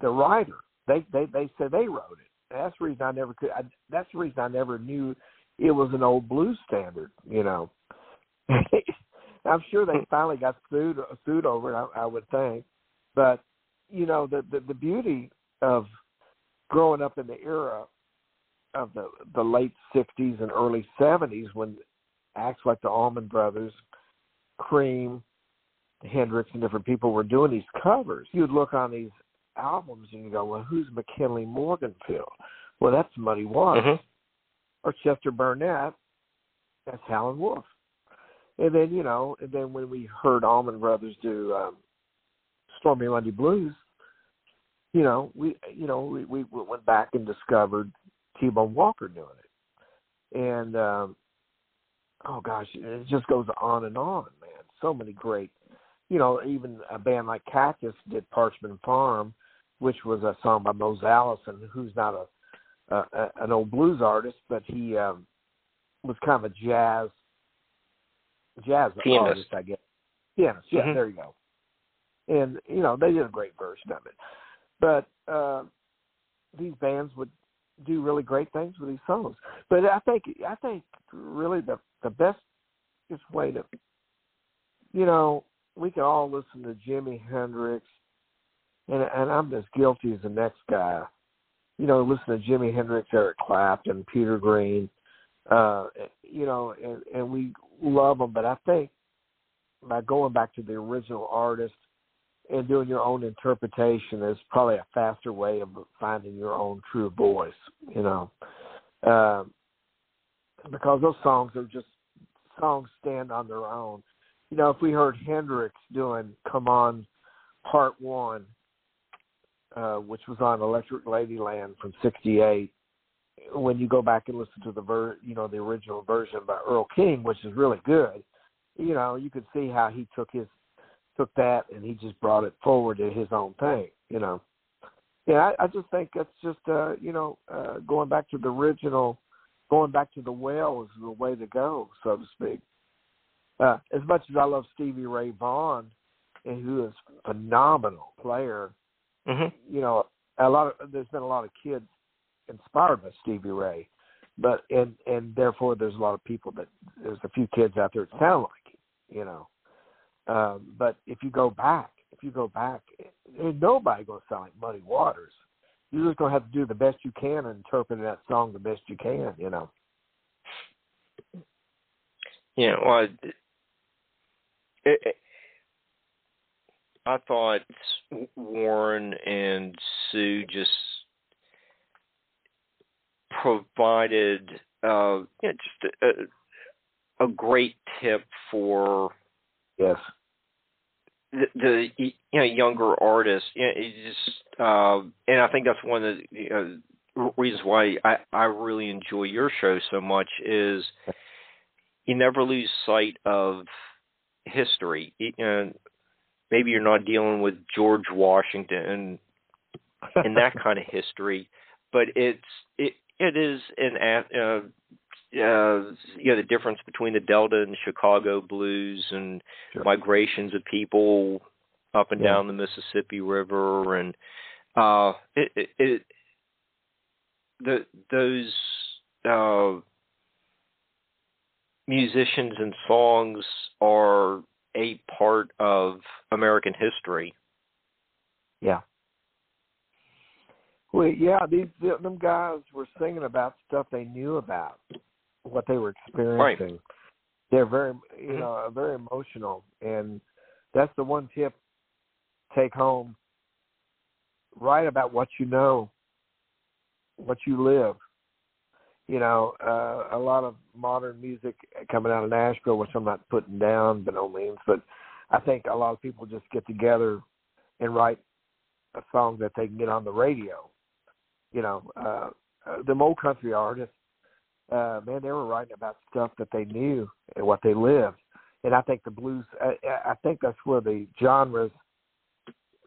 the writer. They they they said they wrote it. That's the reason I never could. I, that's the reason I never knew it was an old blues standard. You know, I'm sure they finally got sued sued over it. I, I would think, but you know the, the the beauty of growing up in the era of the the late '60s and early '70s when acts like the Allman Brothers, Cream, Hendrix, and different people were doing these covers. You'd look on these albums and you go, "Well, who's McKinley Morganfield?" Well, that's Muddy Waters Mhm. or Chester Burnett. That's Howlin' Wolf. And then you know, and then when we heard Allman Brothers do um, Stormy Monday Blues, you know, we you know we, we went back and discovered T-Bone Walker doing it, and um, oh gosh, it just goes on and on, man. So many great, you know, even a band like Cactus did Parchman Farm, which was a song by Mose Allison, who's not a, a an old blues artist, but he um, was kind of a jazz jazz Pianist. artist, I guess. Pianist, yeah, Mhm. there you go. And you know they did a great version of it, but uh, these bands would do really great things with these songs. But I think I think really the the best way to, you know, we can all listen to Jimi Hendrix, and and I'm as guilty as the next guy. You know, listen to Jimi Hendrix, Eric Clapton, Peter Green, uh, you know, and and we love them. But I think by going back to the original artist and doing your own interpretation is probably a faster way of finding your own true voice. You know, um, because those songs are just songs stand on their own. You know, if we heard Hendrix doing "Come On" Part One, uh, which was on Electric Ladyland from '68, when you go back and listen to the ver, you know, the original version by Earl King, which is really good, you know, you could see how he took his took that and he just brought it forward to his own thing. You know, yeah, I, I just think that's just uh, you know uh, going back to the original, going back to the well is the way to go, so to speak. Uh, as much as I love Stevie Ray Vaughan, and who is a phenomenal player, Mhm. you know, a lot of there's been a lot of kids inspired by Stevie Ray, but and and therefore there's a lot of people that there's a few kids out there that sound like you know. Um, but if you go back, if you go back, ain't nobody gonna sound like Muddy Waters. You're just gonna have to do the best you can and interpret that song the best you can, you know. Yeah, well, it, it, I thought Warren and Sue just provided uh, yeah, just a, a great tip for Yes. the, the you know younger artists. You know, just uh, and I think that's one of the you know, reasons why I I really enjoy your show so much is you never lose sight of history. You know, maybe you're not dealing with George Washington and, and that kind of history, but it's it it is an a- uh, uh, you know the difference between the Delta and Chicago blues and Sure. migrations of people up and Yeah. down the Mississippi River and uh it it, it the those uh musicians and songs are a part of American history. Yeah. Well, yeah, these them guys were singing about stuff they knew about, what they were experiencing. They're very, you Mhm. know, very emotional, and that's the one tip. Take home. Write about what you know, what you live. You know, uh, a lot of modern music coming out of Nashville, which I'm not putting down by no means, but I think a lot of people just get together and write a song that they can get on the radio. You know, uh, uh, them old country artists, uh, man, they were writing about stuff that they knew and what they lived. And I think the blues, I, I think that's where the genres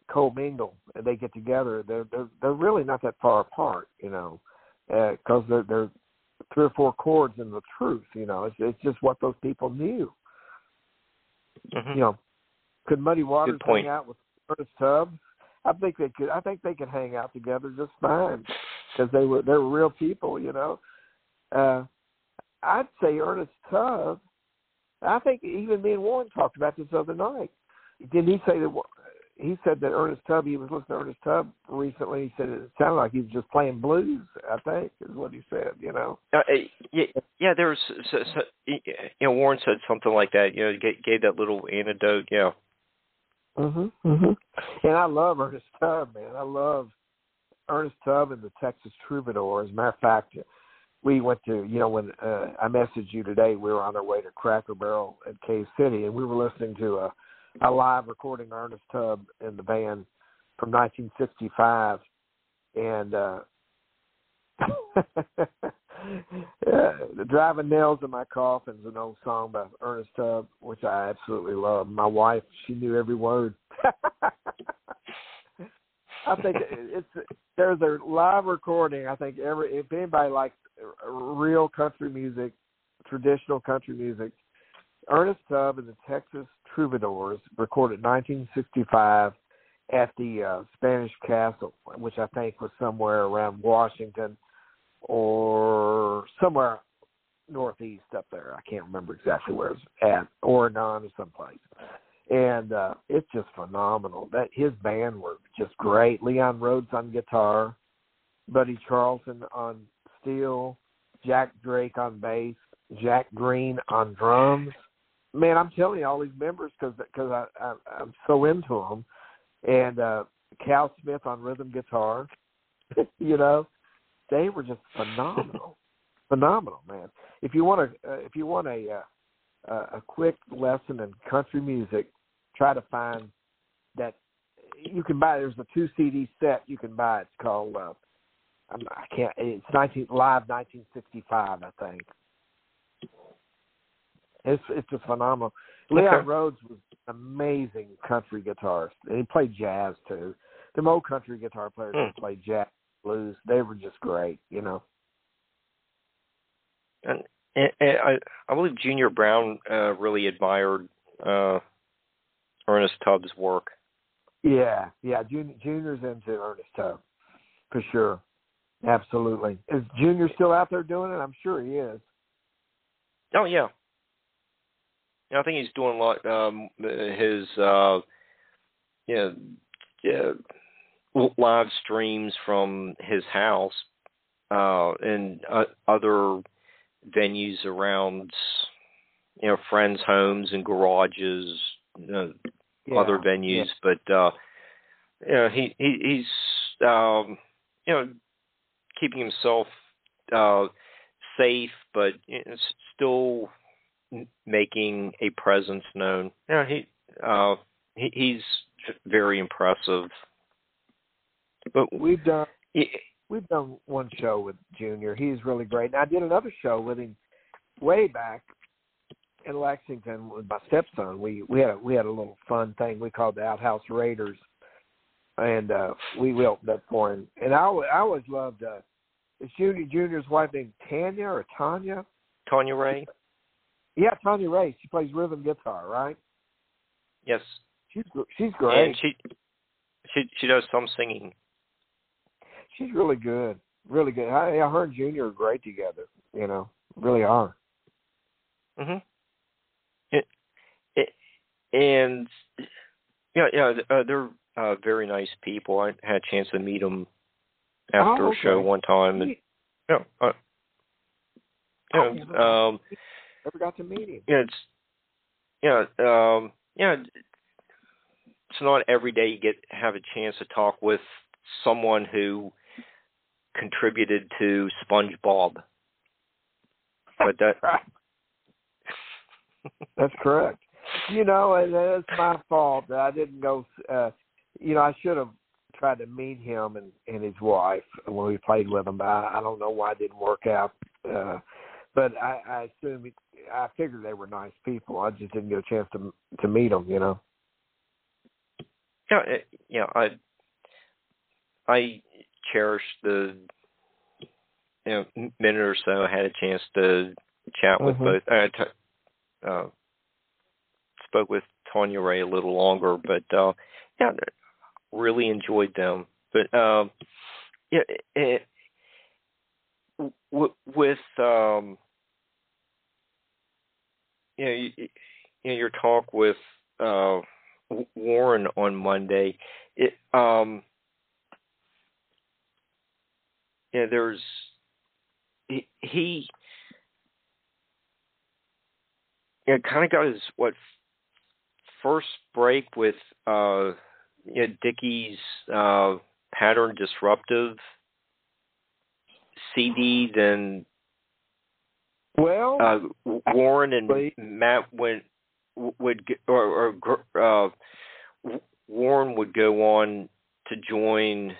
commingle and they get together. They're they're they're really not that far apart, you know, because they're they're three or four chords in the truth. You know, it's it's just what those people knew. Mhm. You know, could Muddy Waters hang out with Ernest Tubb? I think they could. I think they could hang out together just fine because they were they were real people. You know, uh, I'd say Ernest Tubb. I think even me and Warren talked about this other night. Didn't he say that? He said that Ernest Tubb. He was listening to Ernest Tubb recently. He said it sounded like he was just playing blues. I think is what he said. You know. Uh, uh, yeah, yeah. There was, so, so, you know, Warren said something like that. You know, gave, gave that little anecdote. Yeah. Mhm. Mhm. And I love Ernest Tubb, man. I love Ernest Tubb and the Texas Troubadour. As a matter of fact, we went to you know when uh, I messaged you today, we were on our way to Cracker Barrel at Cave City, and we were listening to a a live recording of Ernest Tubb and the band from 1965, and uh, yeah, the driving nails in my coffin is an old song by Ernest Tubb, which I absolutely love. My wife, she knew every word. I think it's there's a live recording. I think every if anybody likes real country music, traditional country music, Ernest Tubb and the Texas Troubadours recorded 1965 at the uh, Spanish Castle, which I think was somewhere around Washington or somewhere northeast up there. I can't remember exactly where it's at, Oregon or someplace. And uh it's just phenomenal. That his band were just great. Leon Rhodes on guitar, Buddy Charleton on steel, Jack Drake on bass, Jack Greene on drums. Man, I'm telling you all these members because because I, I I'm so into them, and uh Cal Smith on rhythm guitar. you know, they were just phenomenal, phenomenal, man. If you want a uh, if you want a uh, a quick lesson in country music, try to find that you can buy. There's a two CD set you can buy. It's called uh, I'm, I can't. It's 19 live 1965, I think. It's it's just phenomenal. Okay. Leon Rhodes was an amazing country guitarist, and he played jazz too. Them old country guitar players that played jazz, blues, they were just great. You know. And, and, and I, I believe Junior Brown uh, really admired uh, Ernest Tubb's work. Yeah, yeah. Junior, Junior's into Ernest Tubb for sure. Absolutely. Is Junior still out there doing it? I'm sure he is. Oh yeah. Yeah, I think he's doing a lot. Um, his uh, know, uh, live streams from his house uh, and uh, other venues around, you know, friends' homes and garages, you know, Yeah, other venues. But uh, you know, he, he he's um, you know keeping himself uh, safe, but still making a presence known. You know, he uh, he, he's very impressive. But We've done y- we've done one show with Junior. He's really great. And I did another show with him way back in Lexington with my stepson. We we had a, we had a little fun thing we called the Outhouse Raiders, and uh we we opened up for him. And I always, I always loved uh, is Junior Junior's wife named Tanya or Tanya? Tanya Rae, Yeah, Tanya Rae. She plays rhythm guitar, right? yes, She's she's great. and she she she does some singing. She's really good, really good. I, I her and Junior are great together. You know, really are. hmm It, it, and yeah, yeah, uh, they're uh, very nice people. I had a chance to meet them after Oh, a show one time, and yeah, uh, I yeah, never- um, Never got to meet him. yeah, it's yeah, um, yeah. It's not every day you get have a chance to talk with someone who contributed to SpongeBob, but that that's correct. You know, and it's my fault that I didn't go. uh You know, I should have tried to meet him and and his wife when we played with him. But I, I don't know why it didn't work out. uh But I, I assume it, I figured they were nice people. I just didn't get a chance to to meet them. You know. yeah, it, yeah, I I cherish the you know minute or so I had a chance to chat with Mhm. both. I t- uh, spoke with Tanya Rae a little longer, but uh, yeah, really enjoyed them. But um, yeah, it, w- with um, you know, you, you know, your talk with uh, Warren on Monday, it um, yeah, there's he, he yeah, kind of got his what first break with uh, you know, Dickey's uh, pattern disruptive CD. Then Well, uh, Warren and Matt went would or, or uh, Warren would go on to join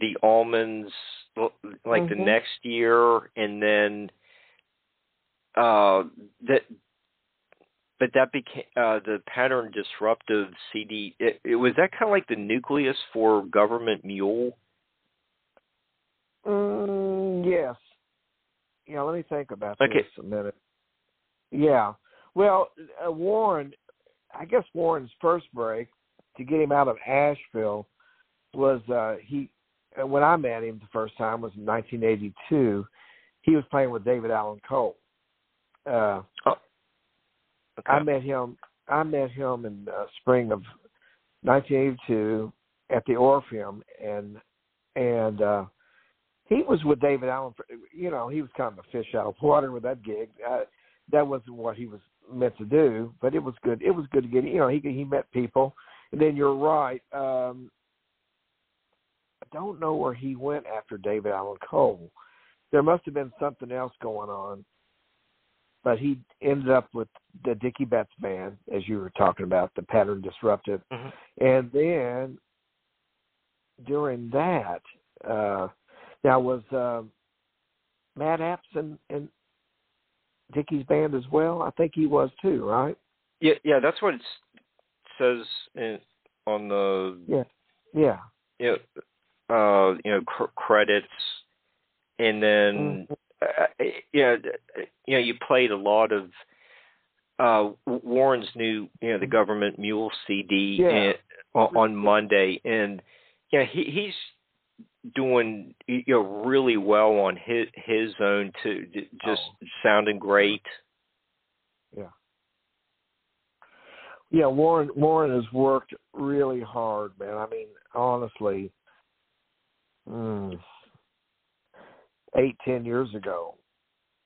the Allmans like Mhm. the next year, and then uh, that. But that became uh, the pattern disruptive CD. It, it was that kind of like the nucleus for government mule. Mm, yes. Yeah, let me think about Okay. this a minute. Yeah. Well, uh, Warren, I guess Warren's first break to get him out of Asheville was uh he when I met him the first time was in 1982. He was playing with David Allan Coe. Uh Okay. I met him. I met him in uh, spring of 1982 at the Orpheum, and and uh, he was with David Allen. For, you know, he was kind of a fish out of water with that gig. Uh, that wasn't what he was meant to do, but it was good. It was good to get. You know, he he met people, and then you're right. Um, I don't know where he went after David Allan Coe. There must have been something else going on but he ended up with the Dickey Betts band, as you were talking about, the pattern disruptive. Mhm. And then during that, uh, now was uh, Matt Abts in, in Dickey's band as well? I think he was too, right? Yeah, yeah, that's what it says in, on the Yeah. Yeah. know, uh, you know cr- credits, and then Mhm. uh, you know, you know, you played a lot of uh Warren's new, you know, the government mule CD Yeah. and, on, on Monday, and yeah, he he's doing you know really well on his his own too, just Oh. sounding great. Yeah. Yeah, Warren Warren has worked really hard, man. I mean, honestly, mm, eight, ten years ago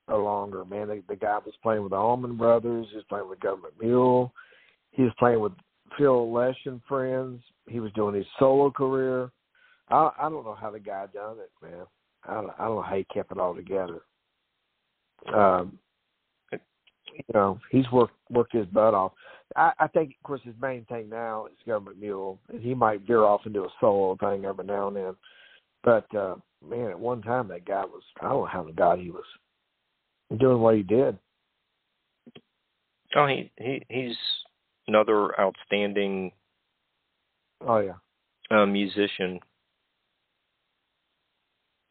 or longer, man, the, the guy was playing with the Allman Brothers, he was playing with Government Mule, he was playing with Phil Lesh and friends, he was doing his solo career. I I don't know how the guy done it, man. I don't I don't know how he kept it all together. Um you know, he's worked worked his butt off. I, I think, of course, his main thing now is Government Mule, and he might veer off into a solo thing every now and then. But uh man, at one time that guy was I don't know how the god he was doing what he did. Oh, he he he's another outstanding Oh yeah, uh, musician.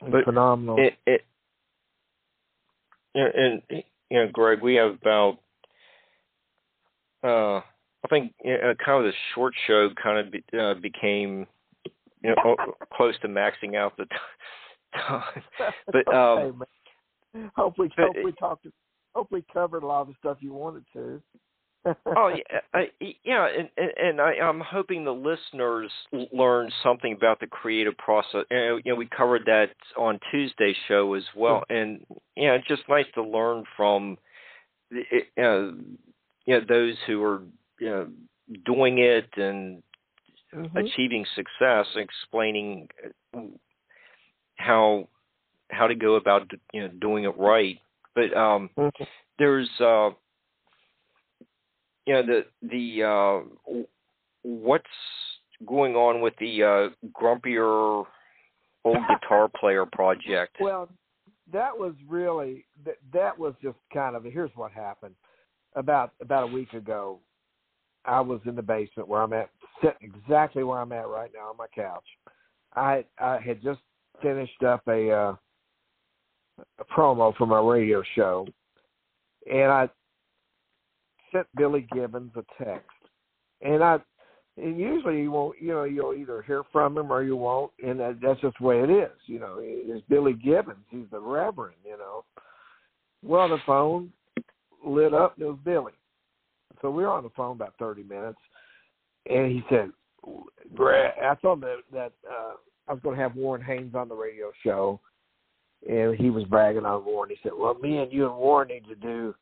But phenomenal. It, it, yeah, and you know, Greg, we have about, uh, I think know, kind of the short show kind of be, uh, became, you know, close to maxing out the time. but, um, hey, hopefully, but- hopefully talked, hopefully covered a lot of the stuff you wanted to. oh yeah, I, yeah, and and, I, I'm hoping the listeners learn something about the creative process. And, you know, we covered that on Tuesday's show as well, and yeah, it's just nice to learn from, the, know, you know, those who are you know doing it and Mhm. achieving success, explaining uh, how how to go about you know doing it right. But um, Mhm. there's uh you know the the uh what's going on with the uh grumpier old guitar player project Well, that was really that. That was just kind of. Here's what happened. About about a week ago, I was in the basement where I'm at, sitting exactly where I'm at right now on my couch. I I had just finished up a uh, a promo for my radio show, and I sent Billy Gibbons a text, and I and usually you won't, you know, you'll either hear from him or you won't, and that, that's just the way it is. You know, it's Billy Gibbons. He's the Reverend. You know. Well, the phone lit up. It was Billy. So we were on the phone about thirty minutes, and he said, "Brad, I him that, that uh, I was going to have Warren Haynes on the radio show, and he was bragging on Warren. He said, "Well, me and you and Warren need to do,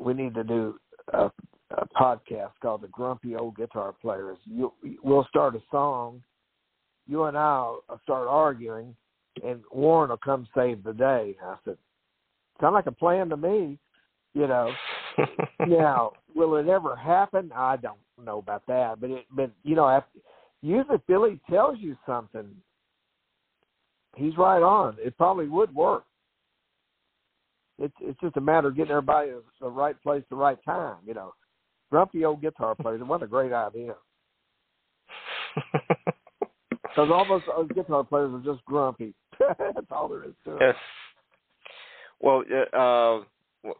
we need to do a, a podcast called The Grumpy Old Guitar Players. You, we'll start a song. You and I'll start arguing, and Warren will come save the day." I said, "Sound like a plan to me." You know. now, will it ever happen? I don't know about that, but it, but you know, after usually if Billy tells you something, he's right on. It probably would work. It's it's just a matter of getting everybody in the right place, the right time. You know, grumpy old guitar players. What a great idea. Because all those, those guitar players are just grumpy. That's all there is to it. Yes. Well, uh, uh,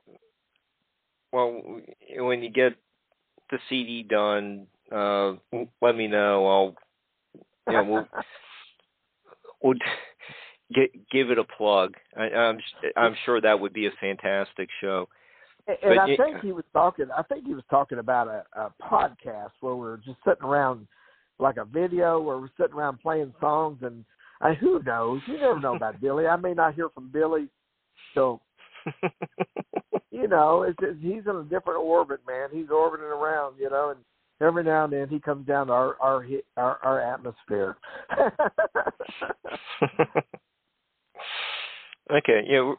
well, when you get the CD done, uh, let me know. I'll, you know, we'll, we'll get, give it a plug. I, I'm, I'm sure that would be a fantastic show. And, I it- think he was talking. I think he was talking about a, a podcast where we're just sitting around, like a video where we're sitting around playing songs. And I, who knows? You never know about Billy. I may not hear from Billy. So you know, it's, it's he's in a different orbit, man. He's orbiting around, you know, and every now and then he comes down to our our our, our atmosphere. okay. Yeah. We're,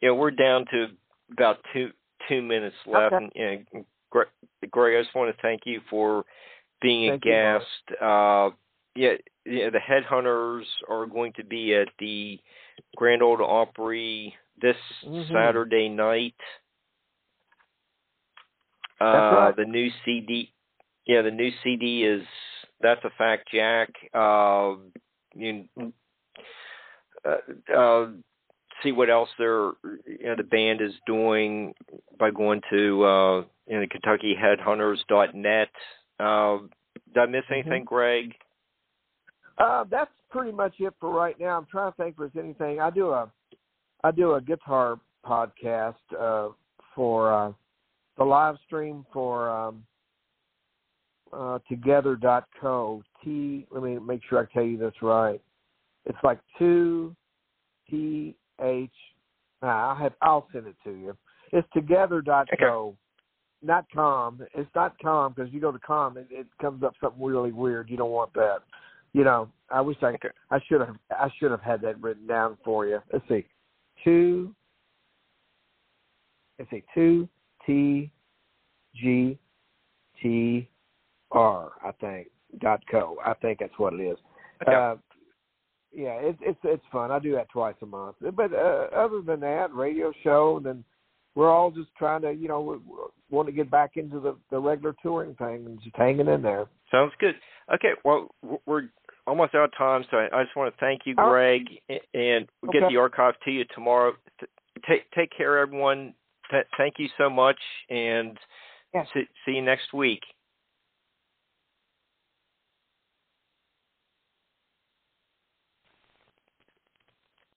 yeah, we're down to about two two minutes left. Okay. And, yeah, Greg, Greg, I just want to thank you for being Thank a you, guest. Uh, yeah, yeah, the Headhunters are going to be at the Grand Ole Opry this Mhm. Saturday night. Uh, right. The new CD, yeah, the new CD is that's a fact, Jack. Uh, you uh, uh, see what else they're you know, the band is doing by going to uh, you know KentuckyHeadhunters.net. Uh, did I miss anything, Greg? uh, that's pretty much it for right now. I'm trying to think if there's anything. I do a I do a guitar podcast uh, for uh, the live stream for um, uh, together.co. T. Let me make sure I tell you this right. It's like two T H. Nah, I have. I'll send it to you. It's together.co. Not com. It's not com because you go to com, it, it comes up something really weird. You don't want that. You know, I wish I Okay. I should have I should have had that written down for you. Let's see, two. Let's see, two T G T R. I think dot co. I think that's what it is. Okay. Uh, yeah, it's it's it's fun. I do that twice a month. But uh, other than that, radio show, then we're all just trying to, you know, we, we want to get back into the the regular touring thing and just hanging in there. Sounds good. Okay, well, we're almost out of time, so I, I just want to thank you. Greg, and we'll get Okay. the archive to you tomorrow. Take take care, everyone. Th- thank you so much, and Yeah. see, see you next week.